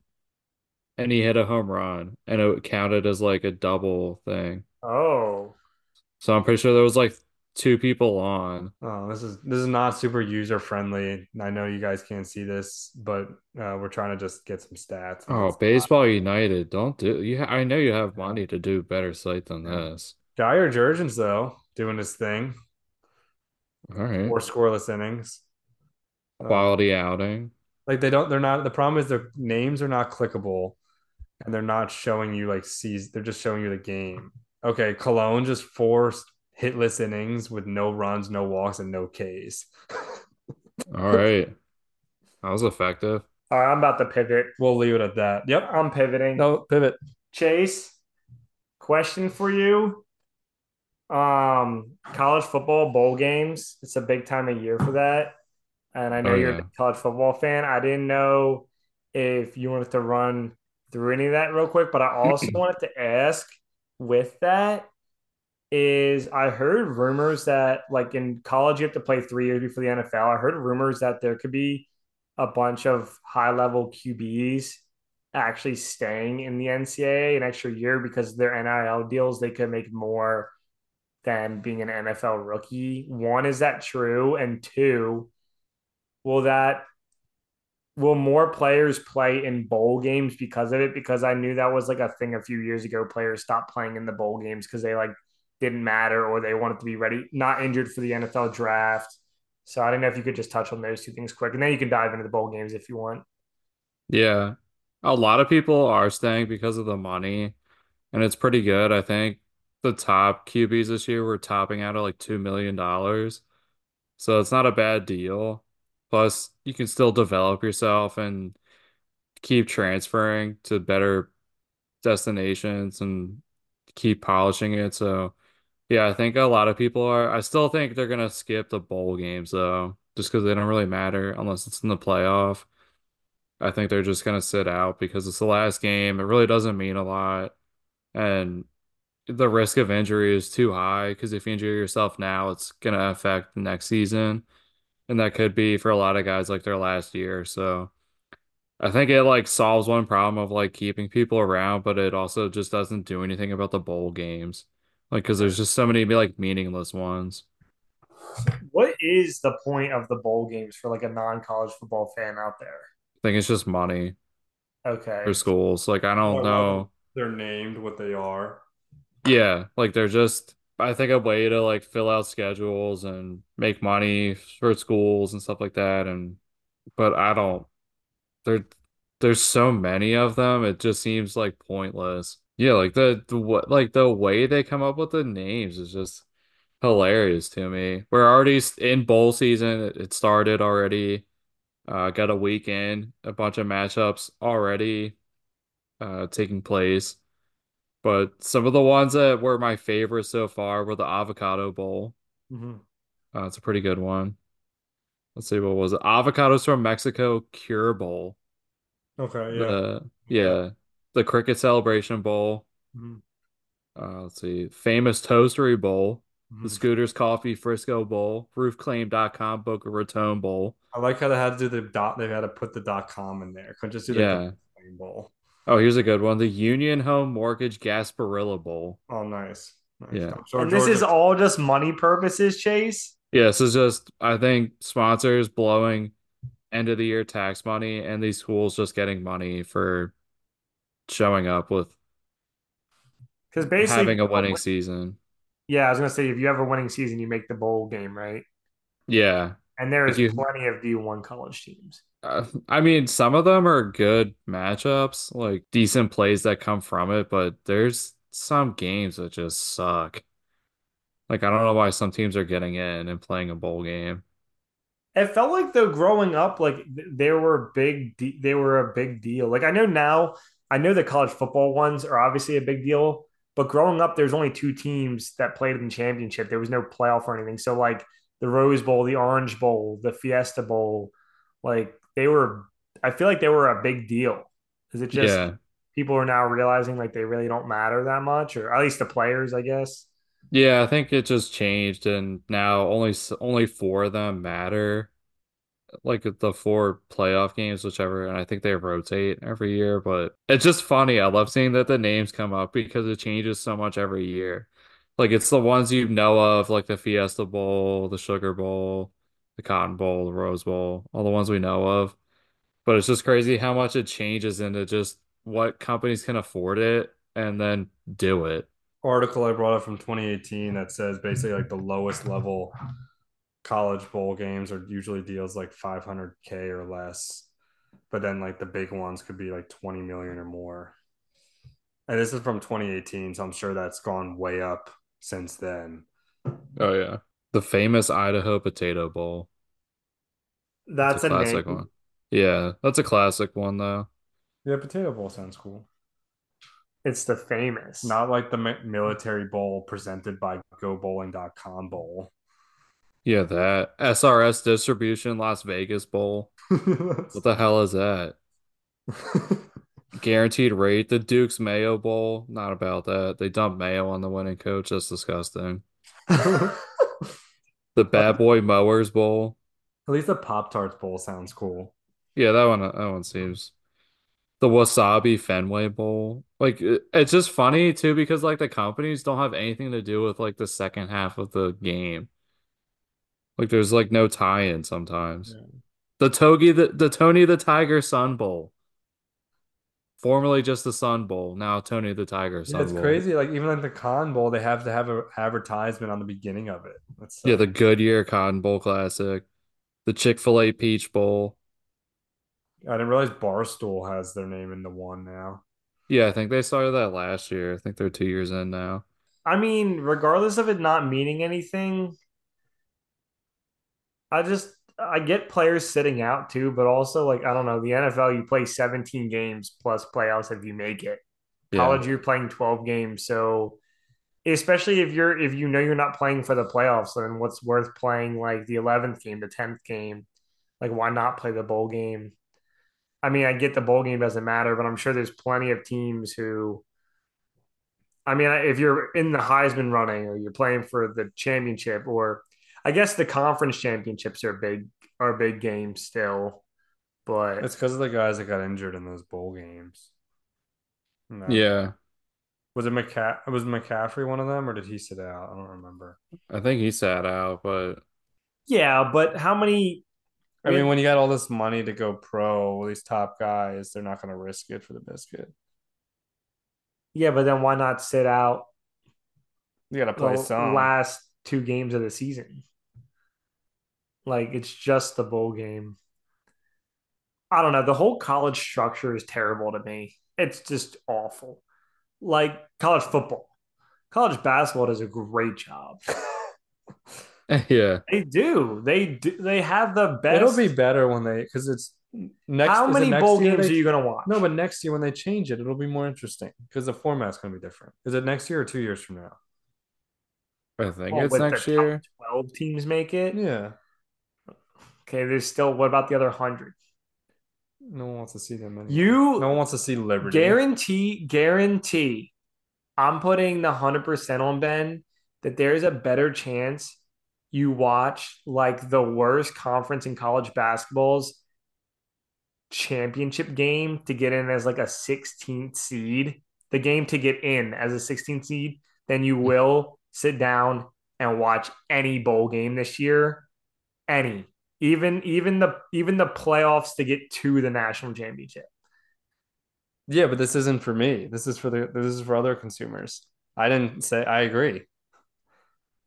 and he hit a home run and it counted as like a double thing. Oh, So I'm pretty sure there was like two people on. Oh, this is this is not super user friendly. I know you guys can't see this, but uh, we're trying to just get some stats. Oh. Baseball United, don't do you ha I know you have money to do better site than this. Jair Jurrjens though doing his thing, All right. four scoreless innings. Uh, Quality outing. like they don't, they're not. The problem is their names are not clickable, and they're not showing you like sees. They're just showing you the game. Okay, Colon just four hitless innings with no runs, no walks, and no Ks. All right. That was effective. all right. I'm about to pivot. we'll leave it at that. Yep. I'm pivoting. No pivot. Chase, question for you. Um, college football bowl games. It's a big time of year for that. And I know Oh you're a yeah. big college football fan. I didn't know if you wanted to run through any of that real quick, but I also wanted to ask with that is I heard rumors that like in college you have to play three years before the NFL. I heard rumors that there could be a bunch of high level QBs actually staying in the NCAA an extra year because their NIL deals they could make more than being an NFL rookie. One, is that true? And two, will that will more players play in bowl games because of it? Because I knew that was like a thing a few years ago. Players stopped playing in the bowl games because they like didn't matter or they wanted to be ready, not injured for the NFL draft. So I don't know if you could just touch on those two things quick, and then you can dive into the bowl games if you want. Yeah. A lot of people are staying because of the money, and it's pretty good. I think the top QBs this year were topping out at like $2 million. So it's not a bad deal. Plus, you can still develop yourself and keep transferring to better destinations and keep polishing it. So, yeah, I think a lot of people are. I still think they're gonna skip the bowl games though, just because they don't really matter unless it's in the playoff. I think they're just gonna sit out because it's the last game. It really doesn't mean a lot, and the risk of injury is too high because if you injure yourself now, it's gonna affect the next season, and that could be for a lot of guys like their last year. So. I think it like solves one problem of like keeping people around, but it also just doesn't do anything about the bowl games. Like, because there's just so many like meaningless ones. What is the point of the bowl games for like a non-college football fan out there? I think it's just money Okay. for schools. Like I don't Or know. They're named what they are. Yeah, like they're just I think a way to like fill out schedules and make money for schools and stuff like that. And but I don't there there's so many of them, it just seems like pointless. Yeah, like the, the what like the way they come up with the names is just hilarious to me. We're already in bowl season. It it started already. Uh, got a weekend, a bunch of matchups already uh taking place. But some of the ones that were my favorite so far were the Avocado Bowl. Mhm. Uh, it's a pretty good one. Let's see, what was it? Avocados from Mexico Cure Bowl. Okay, yeah. Yeah, the Cricket Celebration Bowl. Mhm. Uh, let's see, Famous Toastery Bowl, the Mhm. Scooters Coffee Frisco Bowl, RoofClaim.com Boca Raton Bowl. I like how they had to do the dot. They had to put the dot com in there. Couldn't just do the Yeah. bowl. Oh, here's a good one. The Union Home Mortgage Gasparilla Bowl. Oh, nice. Nice. Yeah. I'm sure And this is all just money purposes, Chase. Yeah, this is just I think sponsors blowing end of the year tax money and these schools just getting money for showing up with Because basically, having a winning season. yeah, I was gonna say if you have a winning season, you make the bowl game, right? Yeah. And there is you- plenty of D1 college teams. Uh, I mean, some of them are good matchups, like decent plays that come from it, but there's some games that just suck. Like I don't know why some teams are getting in and playing a bowl game. It felt like though growing up, like they were big. De- they were a big deal. Like I know now, I know the college football ones are obviously a big deal. But growing up, there's only two teams that played in the championship. There was no playoff or anything. So like the Rose Bowl, the Orange Bowl, the Fiesta Bowl, like they were. I feel like they were a big deal. Is it just Yeah. people are now realizing like they really don't matter that much, or at least the players, I guess. Yeah, I think it just changed and now only only four of them matter. Like the four playoff games, whichever, and I think they rotate every year, but it's just funny. I love seeing that the names come up because it changes so much every year. Like it's the ones you know of, like the Fiesta Bowl, the Sugar Bowl, the Cotton Bowl, the Rose Bowl, all the ones we know of. But it's just crazy how much it changes into just what companies can afford it and then do it. article I brought up from 2018 that says basically like the lowest level college bowl games are usually deals like 500k or less, but then like the big ones could be like 20 million or more. And this is from 2018, so I'm sure that's gone way up since then. Oh yeah. The famous Idaho Potato Bowl. That's It's a, a classic name. one. Yeah, that's a classic one though. Yeah, potato bowl sounds cool. It's the famous. Not like the military bowl presented by GoBowling.com bowl. Yeah, that SRS Distribution Las Vegas Bowl. What the hell is that? Guaranteed rate. The Duke's Mayo Bowl. Not about that. They dumped mayo on the winning coach. That's disgusting. The Bad Boy Mowers Bowl. At least the Pop Tarts bowl sounds cool. Yeah, that one. That one seems. The Wasabi Fenway Bowl. Like it- it's just funny too because like the companies don't have anything to do with like the second half of the game. Like there's like no tie-in sometimes. Yeah. The Togi the, the Tony the Tiger Sun Bowl. Formerly just the Sun Bowl, now Tony the Tiger Yeah, Sun it's Bowl. crazy. Like even like the Con Bowl, they have to have an advertisement on the beginning of it. That's so Yeah, the Goodyear Cotton Bowl Classic, the Chick-fil-A Peach Bowl. I didn't realize Barstool has their name in the one now. Yeah, I think they started that last year. I think they're two years in now. I mean, regardless of it not meaning anything, I just I get players sitting out too, but also like I don't know, the NFL you play 17 games plus playoffs if you make it. Yeah. College you're playing 12 games, so especially if you're if you know you're not playing for the playoffs, then what's worth playing like the 11th game, the 10th game? Like why not play the bowl game? I mean, I get the bowl game doesn't matter, but I'm sure there's plenty of teams who I mean, if you're in the Heisman running or you're playing for the championship, or I guess the conference championships are big are big games still. But It's because of the guys that got injured in those bowl games. No. Yeah, Was it McCa- was McCaffrey one of them or did he sit out? I don't remember. I think he sat out, but Yeah, but how many? I mean, when you got all this money to go pro, all these top guys, they're not going to risk it for the biscuit. Yeah, but then why not sit out You got to play the some. last two games of the season? Like it's just the bowl game. I don't know. The whole college structure is terrible to me. It's just awful. Like college football, college basketball does a great job. yeah. They do. They do. They have the best. It'll be better when they because it's next. How many next bowl games they- are you going to watch? No, but next year when they change it, it'll be more interesting because the format's going to be different. Is it next year or two years from now? I think Well, it's next year. Twelve teams make it. Yeah, Okay, there's still. What about the other hundred? no one wants to see them. Anymore. You no one wants to see Liberty. guarantee, guarantee. I'm putting the hundred percent on Ben that there's a better chance you watch like the worst conference in college basketball's championship game to get in as like a 16th seed, the game to get in as a 16th seed, than you mm. will sit down and watch any bowl game this year. Any. Even even the even the playoffs to get to the national championship. Yeah, but this isn't for me. This is for the this is for other consumers. I didn't say I agree.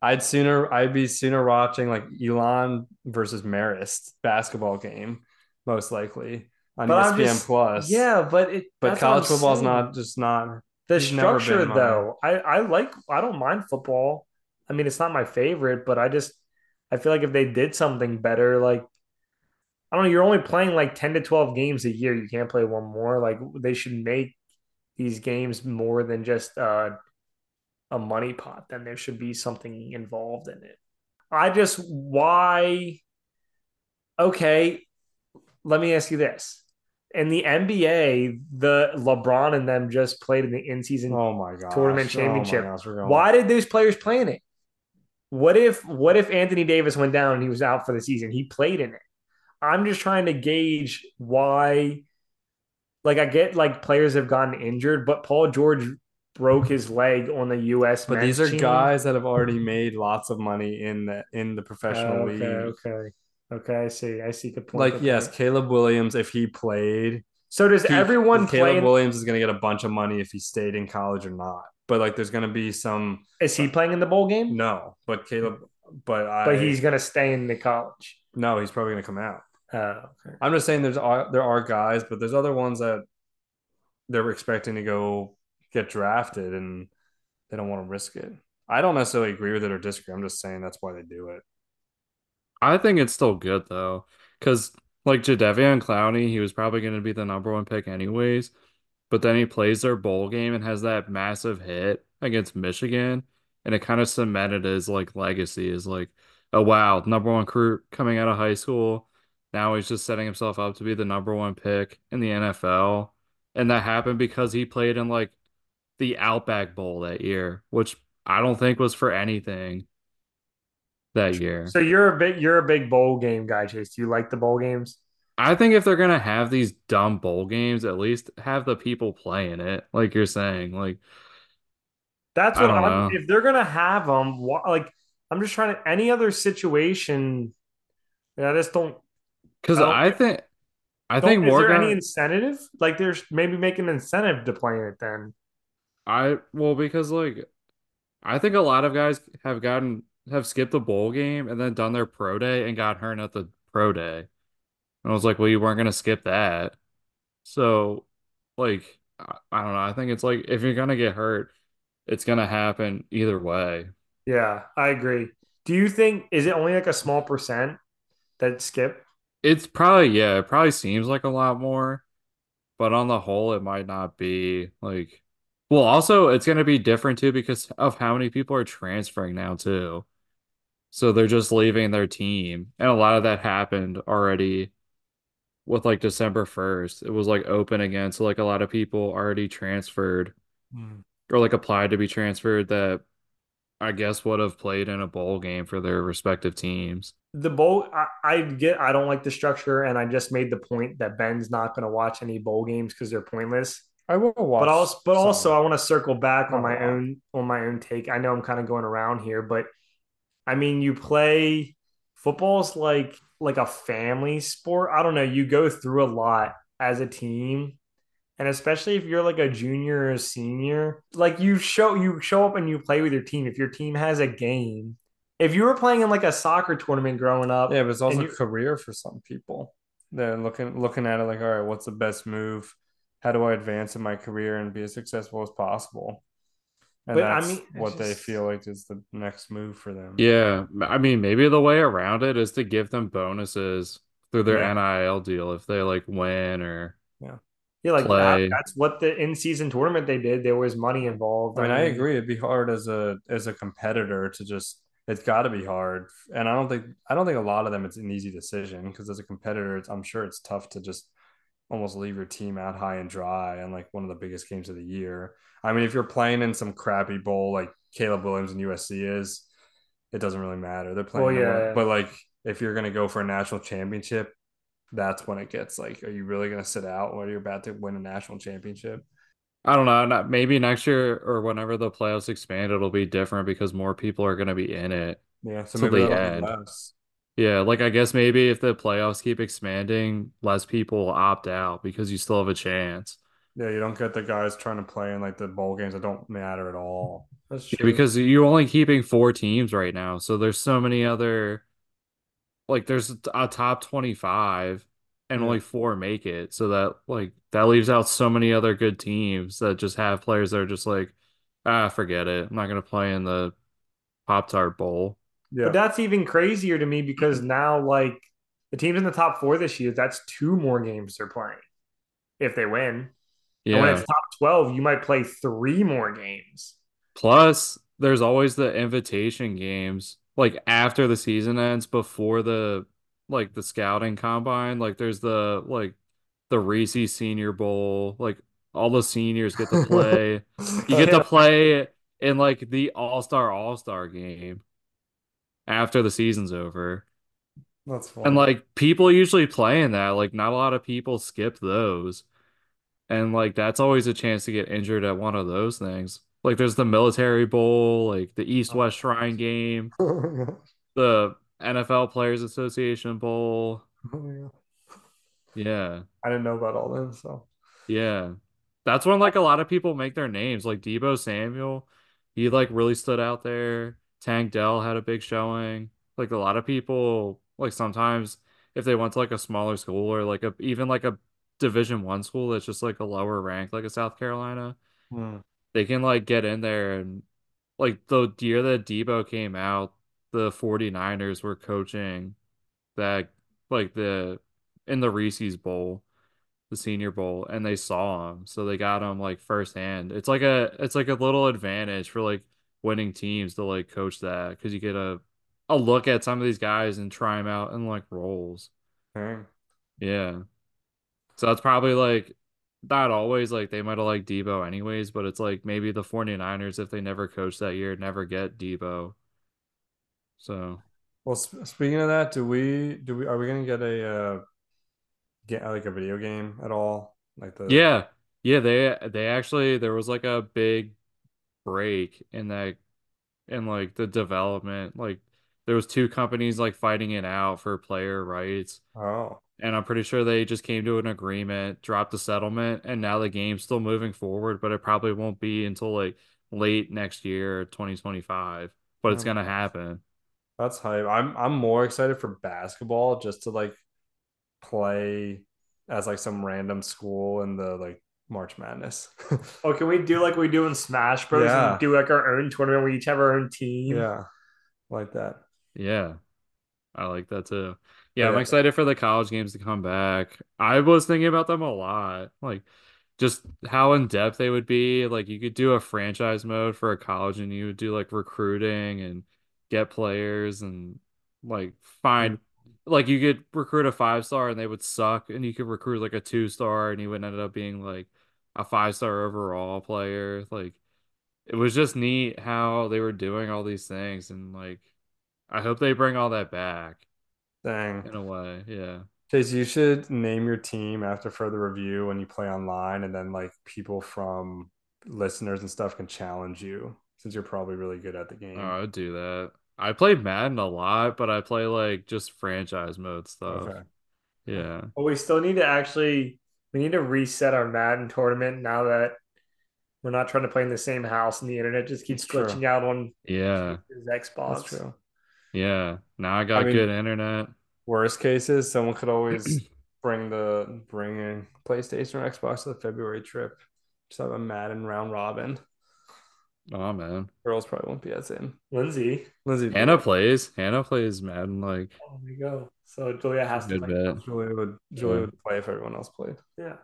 I'd sooner I'd be sooner watching like Elon versus Marist basketball game, most likely on But ESPN just- Plus. Yeah, but it but college football's not just not. the structure though. I I like I don't mind football. I mean, it's not my favorite, but I just I feel like if they did something better, like I don't know, you're only playing like 10 to 12 games a year. You can't play one more. Like they should make these games more than just uh, a money pot. Then there should be something involved in it. I just why okay, let me ask you this. In the NBA, the LeBron and them just played in the in-season Oh my god! Tournament championship. Oh why did those players play in it? What if what if Anthony Davis went down and he was out for the season? He played in it. I'm just trying to gauge why. Like I get like players have gotten injured, but Paul George broke his leg on the U.S. But these are team. guys that have already made lots of money in the in the Oh, professional okay, league. okay, okay. I see. I see the point. Like Okay. yes, Caleb Williams, if he played, So does he- everyone Caleb in- Williams is going to get a bunch of money if he stayed in college or not. But like, there's going to be some Is he playing in the bowl game? no. But Caleb, but I, But he's gonna stay in the college. no, he's probably going to come out. Oh, okay. I'm just saying there's are there are guys, but there's other ones that they're expecting to go get drafted and they don't want to risk it. I don't necessarily agree with it or disagree. I'm just saying that's why they do it. I think it's still good though, because like Jadeveon Clowney, he was probably going to be the number one pick anyways, but then he plays their bowl game and has that massive hit against Michigan, and it kind of cemented his like legacy is like, oh wow, number one recruit coming out of high school. Now he's just setting himself up to be the number one pick in the NFL, and that happened because he played in like the Outback Bowl that year, which I don't think was for anything that year. So you're a big you're a big bowl game guy, Chase. Do you like the bowl games? I think if they're gonna have these dumb bowl games, at least have the people playing it, like you're saying. Like, That's what I'm. If they're gonna have them, like I'm just trying to. Any other situation, I just don't. because I I think, I think is more there any incentive? Like, there's maybe make an incentive to play in it. Then I well because like, I think a lot of guys have gotten have skipped the bowl game and then done their pro day and got hurt at the pro day, and I was like, well, you weren't gonna skip that, so like, I, I don't know. I think it's like if you're gonna get hurt, it's gonna happen either way. yeah, I agree. Do you think is it only like a small percent that skip? It's probably yeah, it probably seems like a lot more, but on the whole, it might not be like. Well, also it's gonna be different too because of how many people are transferring now too. So they're just leaving their team, and a lot of that happened already with like December 1st. It was like open again, so like a lot of people already transferred mm. or like applied to be transferred that I guess would have played in a bowl game for their respective teams. The bowl, I, I get. I don't like the structure, and I just made the point that Ben's not going to watch any bowl games because they're pointless. I will watch. but also, but some. also, I want to circle back on my own on my own take. I know I'm kind of going around here, but I mean, you play football's like like a family sport. I don't know. You go through a lot as a team. And especially if you're like a junior or a senior, like you show you show up and you play with your team. If your team has a game, if you were playing in like a soccer tournament growing up, Yeah, but it's also a career for some people. They're looking looking at it like, all right, what's the best move? How do I advance in my career and be as successful as possible? And but I that's mean, it's what they feel like is the next move for them. Yeah, I mean, maybe the way around it is to give them bonuses through their Yeah. NIL deal if they like win or Yeah, Yeah, like play. that, that's what the in-season tournament they did. There was money involved. I mean, I agree. It'd be hard as a as a competitor to just. It's got to be hard, and I don't think I don't think a lot of them it's an easy decision because as a competitor, it's, I'm sure it's tough to just almost leave your team out high and dry on like one of the biggest games of the year. I mean, if you're playing in some crappy bowl like Caleb Williams and USC is, it doesn't really matter. They're playing, Well, yeah. but like if you're gonna go for a national championship, that's when it gets like, are you really gonna sit out when you're about to win a national championship? I don't know, not maybe next year or whenever the playoffs expand, it'll be different because more people are going to be in it. Yeah, so Till maybe the end. less. Yeah, like I guess maybe if the playoffs keep expanding, less people opt out because you still have a chance. Yeah, you don't get the guys trying to play in like the bowl games that don't matter at all. That's Yeah, true. because you're only keeping four teams right now, so there's so many other like there's a top 25 and Yeah. only four make it, so that like that leaves out so many other good teams that just have players that are just like ah, forget it. I'm not gonna play in the Pop Tart Bowl. Yeah, But that's even crazier to me because now, like the teams in the top four this year, that's two more games they're playing if they win. And when it's top 12, you might play three more games. Plus, there's always the invitation games, like after the season ends, before the like the scouting combine. Like there's the like the Reese Senior Bowl. Like all the seniors get to play. You get Yeah. to play in like the All-Star All-Star game after the season's over. that's fun. And like people usually play in that. Like not a lot of people skip those. And like that's always a chance to get injured at one of those things. Like there's the Military Bowl, like the East oh West Shrine game, oh the NFL Players Association Bowl. Oh yeah. I didn't know about all them, so Yeah. That's when like a lot of people make their names. Like Deebo Samuel, he like really stood out there. Tank Dell had a big showing. Like a lot of people like sometimes if they went to like a smaller school or like a even like a division one school that's just like a lower rank like a South Carolina, Hmm. they can like get in there and like the year that Deebo came out, the 49ers were coaching that like the in the Reese's Bowl the Senior Bowl and they saw him, so they got him like firsthand. It's like a it's like a little advantage for like winning teams to like coach that because you get a a look at some of these guys and try them out in like roles. Dang. Yeah, so that's probably like not always like they might have liked Deebo anyways, but it's like maybe the 49ers if they never coach that year never get Deebo. So Well, sp- speaking of that, do we do we are we gonna get a uh get like a video game at all? Like the yeah, yeah, they they actually there was like a big break in that in like the development. Like there was two companies like fighting it out for player rights. Oh, And I'm pretty sure they just came to an agreement, dropped the settlement, and now the game's still moving forward, but it probably won't be until like late next year, 2025. But it's Oh, gonna happen. that's hype. I'm I'm more excited for basketball just to like play as like some random school in the like March Madness. Oh, can we do like we do in Smash Bros. Yeah. and do like our own tournament? We each have our own team. yeah, like that. Yeah. I like that too. Yeah, I'm excited for the college games to come back. I was thinking about them a lot. Like just how in depth they would be. Like you could do a franchise mode for a college and you would do like recruiting and get players and like find mm. like you could recruit a five star and they would suck and you could recruit like a two star and he would end up being like a five star overall player. Like it was just neat how they were doing all these things and like I hope they bring all that back Dang. in a way. Yeah. Chase, you should name your team after further review when you play online, and then like people from listeners and stuff can challenge you since you're probably really good at the oh, game. Oh, I would do that. I play Madden a lot, but I play like just franchise mode stuff. Okay. Yeah. But we still need to actually we need to reset our Madden tournament now that we're not trying to play in the same house and the internet just keeps That's true. glitching out on Yeah. his Xbox. That's true. Yeah. Now I got I mean- good internet. Worst cases, someone could always bring the bring in PlayStation or Xbox to the February trip. Just have a Madden round robin. Oh man. Girls probably won't be as in. Lindsay. Lindsay Hannah plays. Hannah plays Madden like Oh, there you go. So Julia has to good play. Julia would Julia Yeah. would play if everyone else played. Yeah.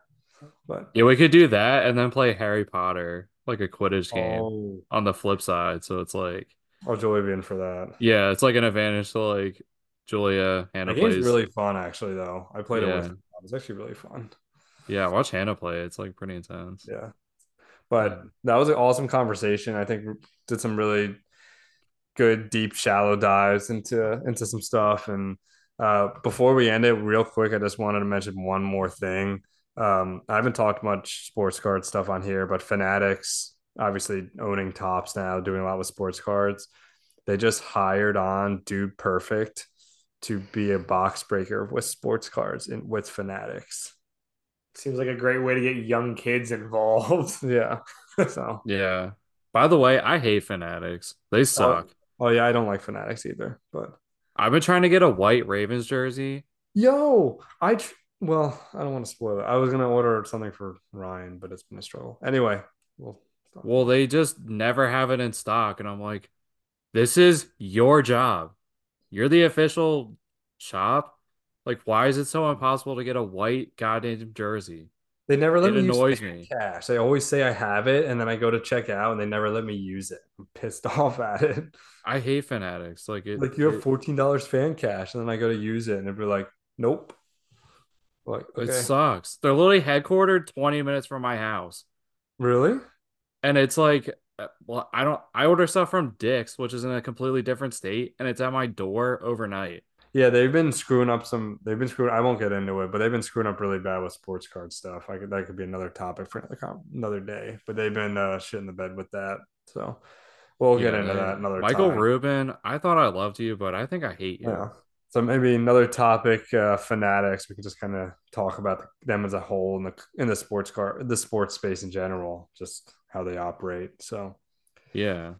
But Yeah, we could do that and then play Harry Potter, like a Quidditch game oh, on the flip side. So it's like, oh, Julia would be in for that. yeah, it's like an advantage to like Julia, Hannah The game's plays. really fun, actually. Though I played it Yeah. with. It's actually really fun. Yeah, watch Hannah play. It's like pretty intense. Yeah. But that was an awesome conversation. I think did some really good, deep, shallow dives into into some stuff. And uh, before we end it, real quick, I just wanted to mention one more thing. Um, I haven't talked much sports card stuff on here, but Fanatics, obviously owning Topps now, doing a lot with sports cards. They just hired on Dude Perfect to be a box breaker with sports cards and with Fanatics. Seems like a great way to get young kids involved. Yeah. so Yeah. By the way, I hate Fanatics. They oh, suck. Oh yeah, I don't like Fanatics either. But I've been trying to get a white Ravens jersey. yo, I tr- well, I don't want to spoil it. I was gonna order something for Ryan, but it's been a struggle. Anyway, well, Well, they just never have it in stock. And I'm like, this is your job. You're the official shop. Like, why is it so impossible to get a white goddamn jersey? they never let It me use annoys fan me. cash. They always say I have it, and then I go to check out, and they never let me use it. I'm pissed off at it. I hate Fanatics. Like, it, Like you have fourteen dollars fan cash, and then I go to use it, and they'd be like, "Nope." Like, it sucks. They're literally headquartered 20 minutes from my house. really? And it's like, uh, well, I don't, I order stuff from Dick's, which is in a completely different state, and it's at my door overnight. Yeah, they've been screwing up some. They've been screwing. I won't get into it, but they've been screwing up really bad with sports card stuff. I could that could be another topic for another another day. But they've been uh, shitting the bed with that. So we'll get into they- that another Michael time. Rubin, I thought I loved you, but I think I hate you. Yeah. So maybe another topic, uh, fanatics. We can just kind of talk about them as a whole in the in the sports car, the sports space in general, just how they operate. So, Yeah.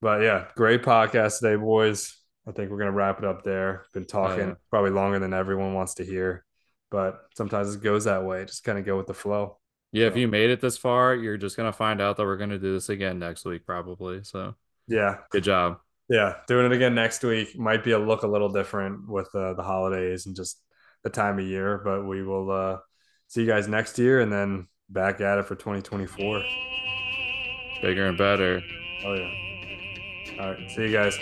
but yeah, great podcast today, boys. I think we're gonna wrap it up there. Been talking yeah. probably longer than everyone wants to hear, but sometimes it goes that way. Just kind of go with the flow. Yeah, if you made it this far, you're just gonna find out that we're gonna do this again next week, probably. So Yeah, good job. yeah, doing it again next week might be a look a little different with uh, the holidays and just the time of year, but we will uh, see you guys next year and then back at it for 2024. Bigger and better. Oh yeah. All right, see you guys.